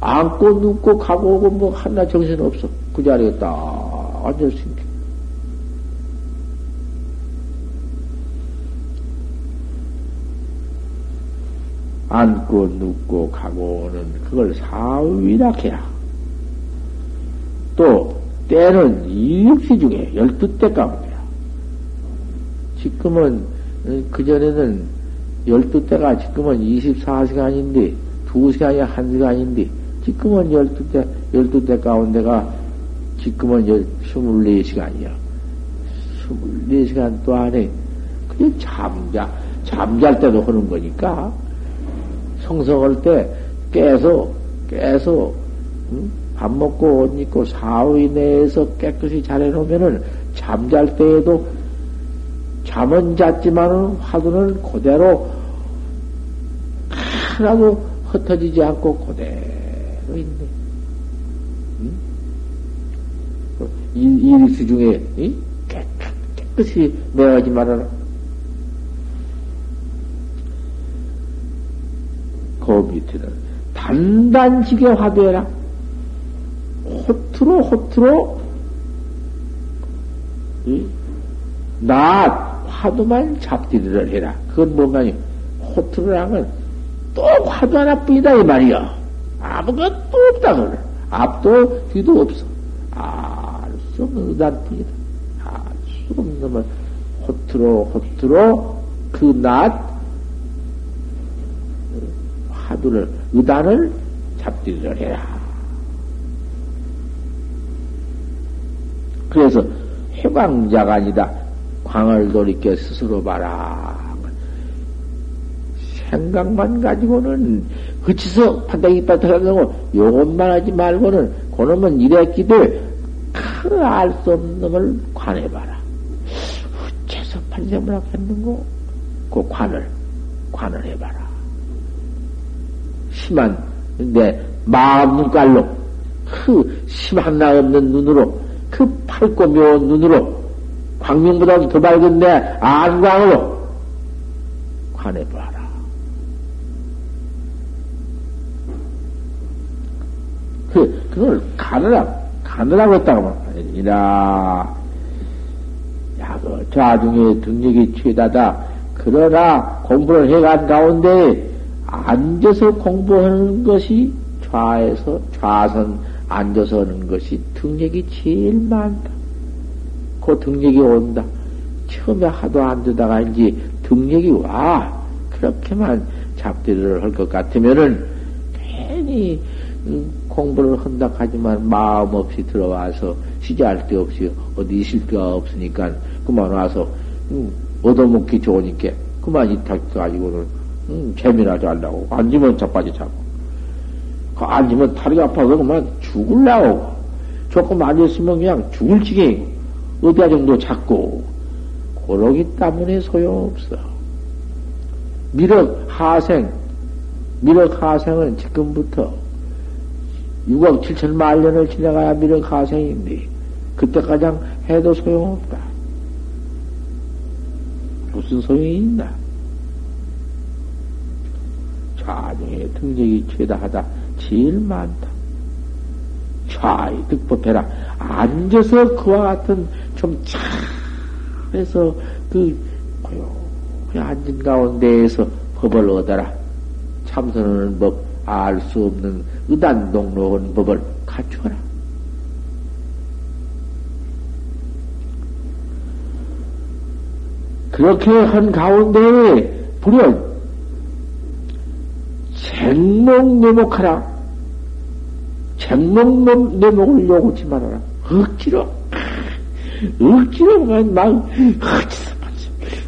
앉고 눕고 가고 오고 뭐 하나 정신 없어. 그 자리에 딱 앉을 수 있게. 앉고 눕고 가고 오는 그걸 사위락해야. 또 때는 이육시 중에 열두 때 가운데야. 지금은 어, 그전에는 열두 때가 지금은 24시간인데 2시간이 1시간인데 지금은 열두 때, 열두 때 가운데가 지금은 열, 24시간이야. 24시간 동안에 그냥 잠자, 잠잘 때도 하는 거니까 성성할 때 깨서, 깨서, 응? 밥 먹고 옷 입고 사후 내에서 깨끗이 잘 해놓으면은 잠잘 때에도 잠은 잤지만은 화두는 그대로 하나도 흩어지지 않고 그대로 있네. 응? 이리수 중에 이? 깨끗, 깨끗이 말아 그 밑에는 단단지게 화두해라. 호트로 호트로 낮 화두만 잡디를 해라. 그건 뭔가요? 호트로랑은 또 화두 하나뿐이다 이 말이야. 아무것도 없다 그래. 앞도 뒤도 없어. 알수 없는 의단뿐이다. 알수 없는 놈을 호트로 호트로 그낮 화두를 의단을 잡디를 해라. 그래서 해광자가 아니다. 광을 돌이켜 스스로 봐라. 생각만 가지고는 그치서 판단이 빠딱하고 요것만 하지 말고는 그놈은 이랬기를 알수 없는 놈을 관해봐라. 어째서 판정을 하겠는고? 그 관을, 관을 해봐라. 심한, 내 마음 눈깔로, 그 심한 나 없는 눈으로 그 밝고 묘한 눈으로 광명보다도 더 밝은 내 안광으로 관해봐라. 그, 그걸 가느라, 가느라고 했다고 말이라. 야, 그 자중에 등력이 최다다. 그러나 공부를 해간 가운데 앉아서 공부하는 것이 좌에서 좌선 앉아서 하는 것이 등력이 제일 많다. 그 등력이 온다. 처음에 하도 앉으다가 이제 등력이 와. 그렇게만 잡들이를 할 것 같으면은 괜히 공부를 한다 하지만 마음 없이 들어와서 시작할 데 없이 어디 있을 데가 없으니까 그만 와서 음, 얻어먹기 좋으니까 그만 이탁 가지고는 음, 재미나지 않라고 앉으면 자빠지 자고 그 앉으면 다리가 아파서 그만 죽을라고. 조금 앉았으면 그냥 죽을 지경이고, 어디가 정도 잡고, 그러기 때문에 소용없어. 미륵 하생, 미륵 하생은 지금부터 6억 7천만 년을 지나가야 미륵 하생인데, 그때까지 해도 소용없다. 무슨 소용이 있나? 자중에 등력이 최다하다. 제일 많다. 좌이 득법해라. 앉아서 그와 같은 좀 잘해서 그 고요히 앉은 가운데에서 법을 얻어라. 참선하는 법, 알 수 없는 의단동로한 법을 갖추어라. 그렇게 한 가운데에 불여 생목내목하라. 생목 내목을 요구치 말아라. 억지로, 억지로만 막, 어찌서,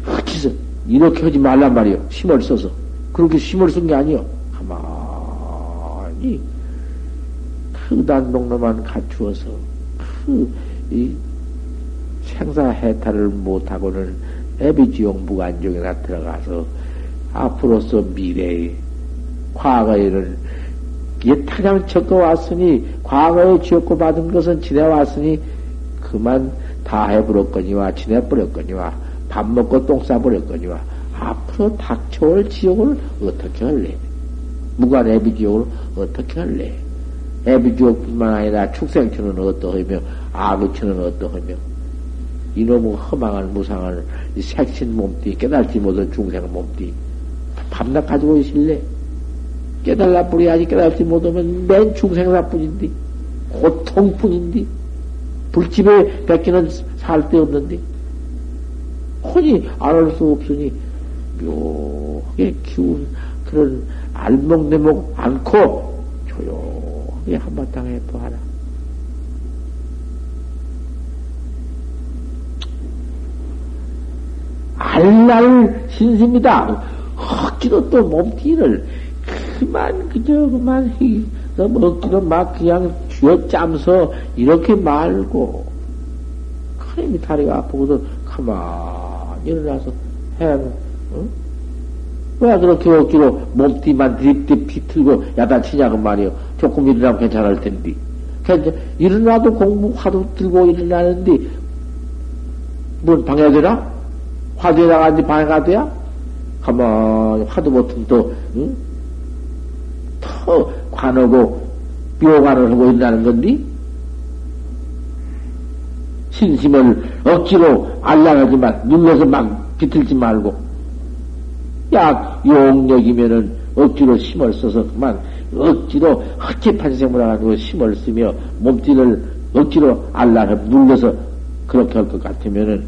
어찌서, 이렇게 하지 말란 말이요. 힘을 써서. 그렇게 힘을 쓴 게 아니요. 가만히, 크단동로만 갖추어서, 그, 이, 생사 해탈을 못하고는 애비지용 무간정에나 들어가서, 앞으로서 미래에 과거에는 이게 타장 쳤고 왔으니 과거에 지었고 받은 것은 지내왔으니 그만 다 해버렸거니와 지내버렸거니와 밥 먹고 똥 싸버렸거니와 앞으로 닥쳐올 지옥을 어떻게 할래? 무관 애비지옥을 어떻게 할래? 애비지옥뿐만 아니라 축생처는 어떠하며 아구처는 어떠하며 이놈의 허망한 무상한 색신 몸띠 깨달지 못한 중생 몸띠 밤낮 가지고 있을래? 깨달라 뿐이 아직 깨달지 못하면 맨 중생사 뿐인데 고통 뿐인데 불집에 뺏기는 살 데 없는데 혼이 안할수 없으니 묘하게 키운 그런 알목내목 않고 조용히 한바탕에 보아라. 알날 신심이다. 헛기도 또 몸띠를 그만 그저 그만 너무 억지로 막 그냥 쥐어짜면서 이렇게 말고 그림이 다리가 아프고도 가만히 일어나서 해 응? 왜 그렇게 억지로 몸띠만 드립딥 비틀고 야단치냐고 말이요. 조금 일어나면 괜찮을 텐데. 그러니까 일어나도 공부 화두 들고 일어나는데, 뭔 방해되나? 화두에 나가는데 방해가 돼야? 가만히 화두 보통 또, 응? 더 관하고 묘관을 하고 일어나는 건데? 신심을 억지로 알량하지만 눌러서 막 비틀지 말고 약 용력이면은 억지로 힘을 써서 그만 억지로 헛개 판생물을 가지고 힘을 쓰며 몸띠를 억지로 알라를 눌러서 그렇게 할 것 같으면은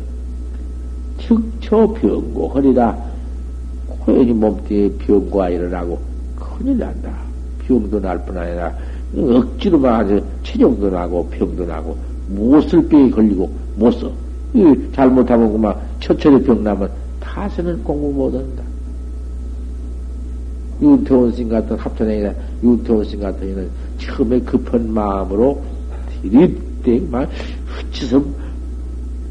특초 병고 허리라 고연히 몸띠에 병고가 일어나고 큰일 난다. 병도 날 뿐 아니라 억지로만 아주 체력도 나고 병도 나고 무엇을 병에 걸리고 못 써. 잘못하면 그만 처철에 병 나면 다시는 공부 못한다. 윤태원 씨 같은 합천행이나 윤태원 씨 같은 이는 처음에 급한 마음으로 디립대만 흩치서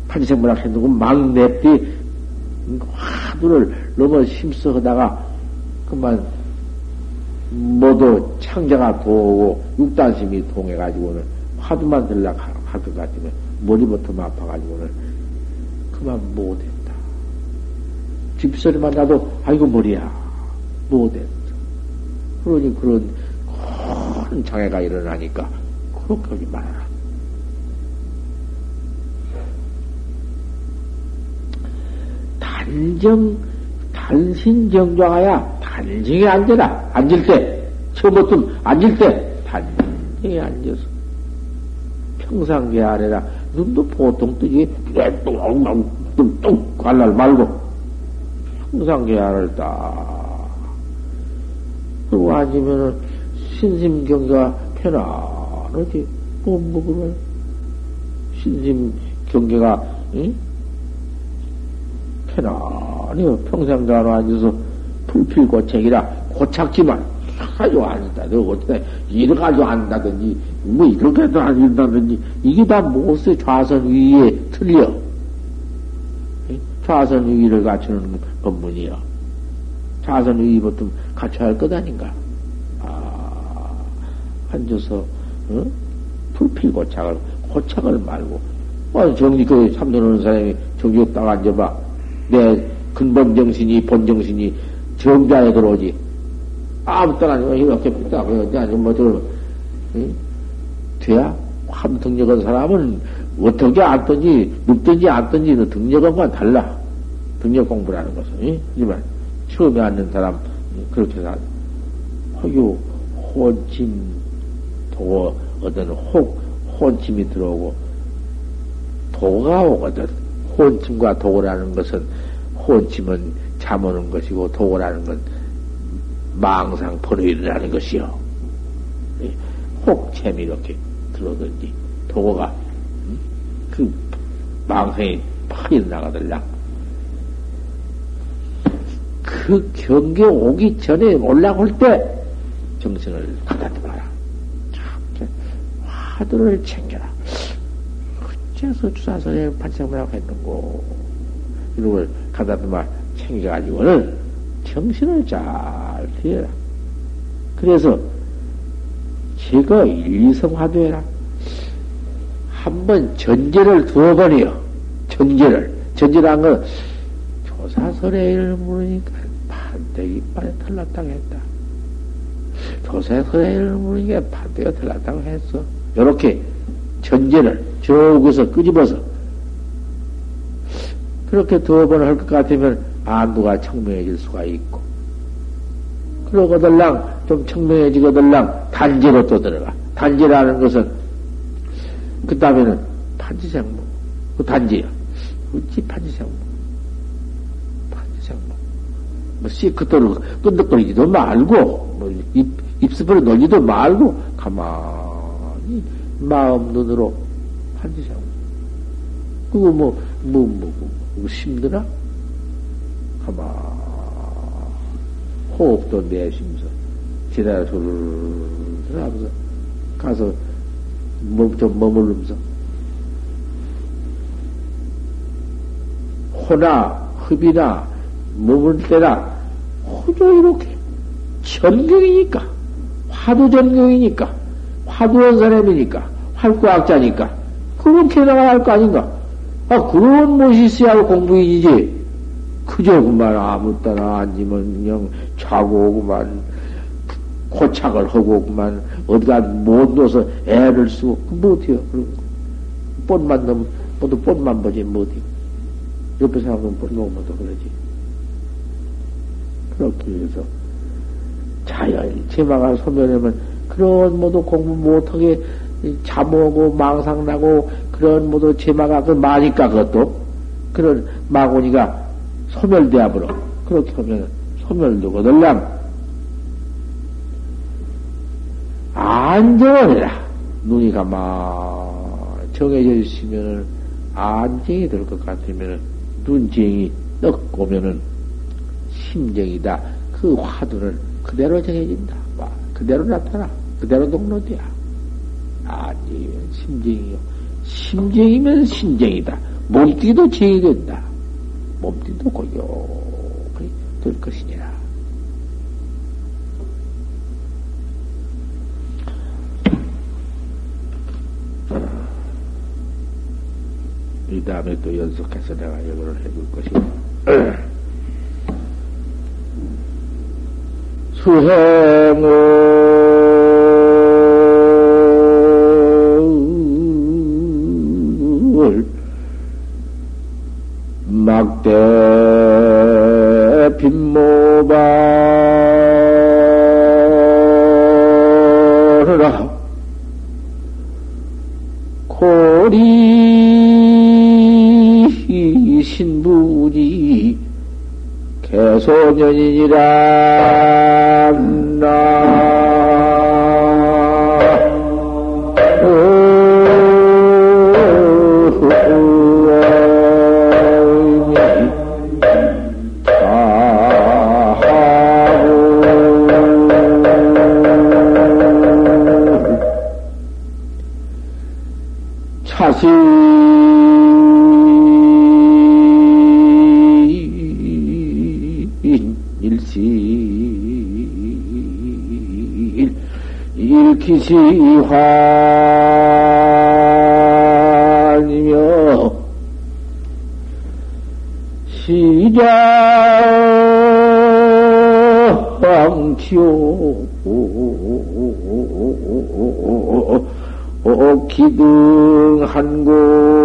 판생문학 했는고 막 냅디 화두를 너무 힘써 하다가 그만 모두 창자가 도고 육단심이 통해가지고는 화두만 들락 할것 같으면 머리부터 아파가지고는 그만 못했다. 집소리만 나도 아이고 머리야. 못했어. 그러니 그런 큰 장애가 일어나니까 그렇게 하지 말아라. 단정, 단신 정정하야 단정에 앉아라. 앉을 때, 처음부터 앉을 때, 단정에 앉아서. 평상계 아래라. 눈도 보통 뜨지, 뚝뚝뚝 관날 말고, 평상계 아래를 딱 그리고 앉으면은 신심경계가 편안하지. 뭐, 뭐, 그러면 신심경계가, 응? 편안해요. 평생자로 앉아서 풀필고책이라 고착지만 앉다. 너 어떻게 이렇게 가지고 앉다든지, 뭐 이렇게도 앉는다든지, 이게 다 무엇의 좌선 위에 틀려. 좌선 위를 갖추는 법문이요. 좌선 위부터 갖춰야 할 것 아닌가? 아, 앉아서, 어? 불필 고착을, 고착을 말고, 어, 정리, 그, 삼도는 사람이 정지 딱 앉아봐. 내 근본 정신이, 본 정신이 정자에 들어오지. 아무 때나 아니면 이렇게 딱, 아니면 뭐, 저, 응? 돼야? 참 등력한 사람은 어떻게 앉든지, 눕든지 앉든지, 그 등력한과 달라. 등력 공부라는 것은, 응? 하지만, 처음에 앉는 사람, 그렇게 해서 허유 혼침 도 어떤 혹 혼침이 들어오고 도가 오거든. 혼침과 도라는 것은 혼침은 잠 오는 것이고 도라는 건 망상 번뇌이라는 것이요. 혹챔이 이렇게 들어오든지 도가 그 망상이 팍 일어나가들라. 그 경계 오기 전에 올라올 때 정신을 가다듬어라. 화두를 챙겨라. 어째서 주사선에 반짝이라고 했는고. 이런 걸 가다듬어 챙겨가지고는 정신을 잘 들여라. 그래서 제거 일성화되라. 한번 전제를 두어 번이요. 전제를. 전제란 건 조사설애를 물으니까 판때기 빨에 털났다고 했다. 조사설애를 물으니까 판때기가 털났다고 했어. 요렇게 전제를 저기서 끄집어서 그렇게 두어 번 할 것 같으면 안구가 청명해질 수가 있고 그러고들랑 좀 청명해지고들랑 단지로 또 들어가. 단지라는 것은 그 다음에는 판지생무. 그 단지야. 어찌 판지생무. 판지생무. 뭐 시크도로 끈덕거리지도 말고 뭐 입, 입스으로 놀지도 말고 가만히 마음 눈으로 판지생무. 그거 뭐, 뭐, 뭐, 뭐, 뭐 힘드나? 가만 호흡도 내쉬면서 지나서 술 하면서 가서 좀 머무르면서 호나 흡이나 머물 때나 호조 이렇게 전경이니까 화두 전경이니까 화두원 사람이니까 활구학자니까 그렇게 나가야 할 거 아닌가? 아 그런 것이 있어야 공부이지. 그저 그만 아무 따나 앉으면 그냥 자고 오구만 고착을 하고 그만 어디가 못 넣어서 애를 쓰고 못해요? 그런 거. 뻔만 넘 모두 뻔만 보지 못해요? 옆에 사람은 뻔또 그러지. 그렇게 해서 자연 제마가 소멸하면 그런 모두 공부 못하게 잠오고 망상나고 그런 모두 제마가 그 마니까 그것도 그런 마고니가 소멸되어버려. 그렇게 하면 소멸되고 늘랑 안정을 해라. 눈이 가만 정해져 있으면은 안정이 될 것 같으면은 눈쟁이 떡 오면은 심정이다. 그 화두는 그대로 정해진다. 그대로 나타나. 그대로 동로돼야. 안정이면 심정이요. 심정이면 신정이다. 몸뚱이도 정이 된다. 몸뚱이도 고요히 될 것이니라. 이 다음에 또 연속해서 내가 이거를 해볼 것이고. 수행을 막대 빈모바라 고리 신부니 개소년이니라 시환이며 시장티오. 기등 한곳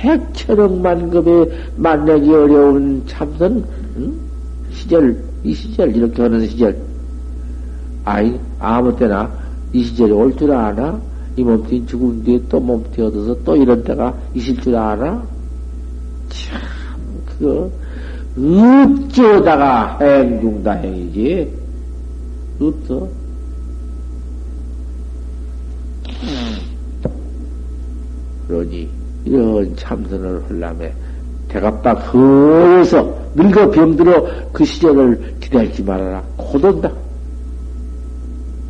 백천억만급에 만나기 어려운 참선 응? 시절 이 시절 이렇게 하는 시절 아이 아무 때나 이 시절이 올 줄 아나 이 몸뚱이 죽은 뒤에 또 몸뚱이 얻어서 또 이런 때가 있을 줄 아나 참 그거 어쩌다가 행중다행이지? 없어. 그러니 이런 참선을 하려면 대갑박 허에서 늙어 병들어 그 시절을 기다리지 말아라. 곧 온다.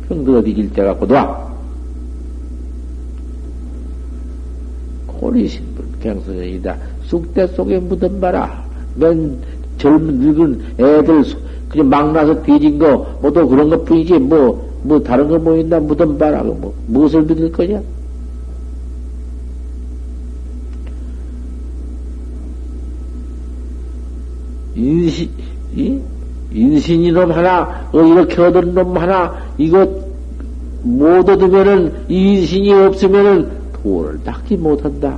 병들어 뒤질 때가 곧 와. 고리 신분 갱소년이다. 쑥대 속에 묻은 바라. 맨 젊은 늙은 애들 그냥 막 나서 뒤진 거 뭐도 그런 것 뿐이지 뭐뭐 뭐 다른 거 뭐 있나 묻은 바라. 뭐 무엇을 믿을 거냐? 인신, 이? 인신이놈 하나, 어, 이렇게 얻은 놈 하나, 이것 못 얻으면은, 인신이 없으면은, 도를 닦지 못한다.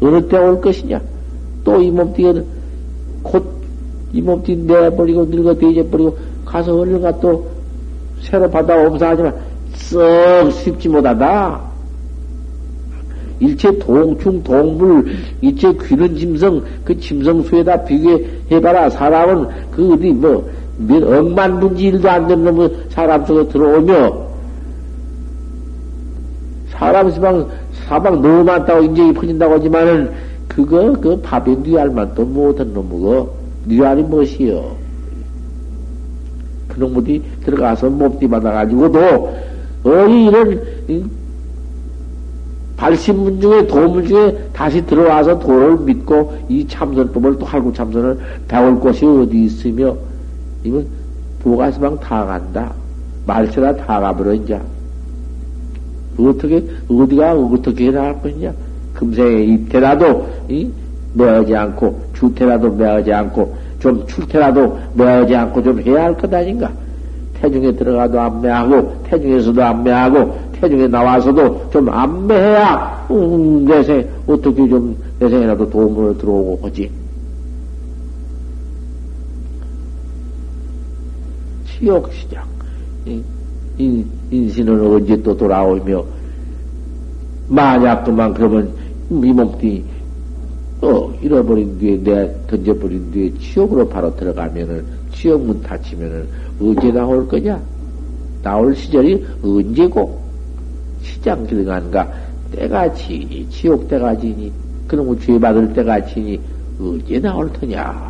어느 때 올 것이냐? 또 이 몸뚱이는, 곧, 이 몸뚱이 내버리고, 늙어 뒤져버리고, 가서 얼른가 또, 새로 받아 옴사하지만, 썩 쉽지 못하다. 일체 동충, 동물, 일체 귀는 짐승, 그 짐승 수에다 비교해봐라. 사람은 그 어디 뭐, 몇 억만 분지 일도 안 되는 놈의 사람 속에 들어오며, 사람 시방, 사방 너무 많다고 인정이 퍼진다고 하지만은, 그거, 그 밥에 뉘알만 또 못한 놈이고, 뉘알이 무엇이요? 그놈들이 들어가서 몸띠 받아가지고도, 어이, 이런, 발신문 중에 도문 중에 다시 들어와서 도를 믿고 이 참선법을 또 할구 참선을 배울 곳이 어디 있으며 이건 부가시방 다 간다. 말세라 다 가버려 이제 어떻게 어디가 어떻게 해 나갈 것이냐? 금생에 입태라도 이 매하지 않고 주태라도 매하지 않고 좀 출태라도 매하지 않고 좀 해야 할 것 아닌가? 태중에 들어가도 안 매하고 태중에서도 안 매하고 태중에 나와서도 좀 안매해야, 음, 내생, 어떻게 좀, 내생이라도 도움을 들어오고 하지. 치욕시장. 인, 인신은 언제 또 돌아오며, 만약 그만 그러면 이 몸뚱이 또 잃어버린 뒤에 내 던져버린 뒤에 치욕으로 바로 들어가면은 치욕문 닫히면은 언제 나올 거냐? 나올 시절이 언제고? 시장 길간가 때가 지니 지옥 때가 지니 그놈의 죄 받을 때가 지니 어째 나올 터냐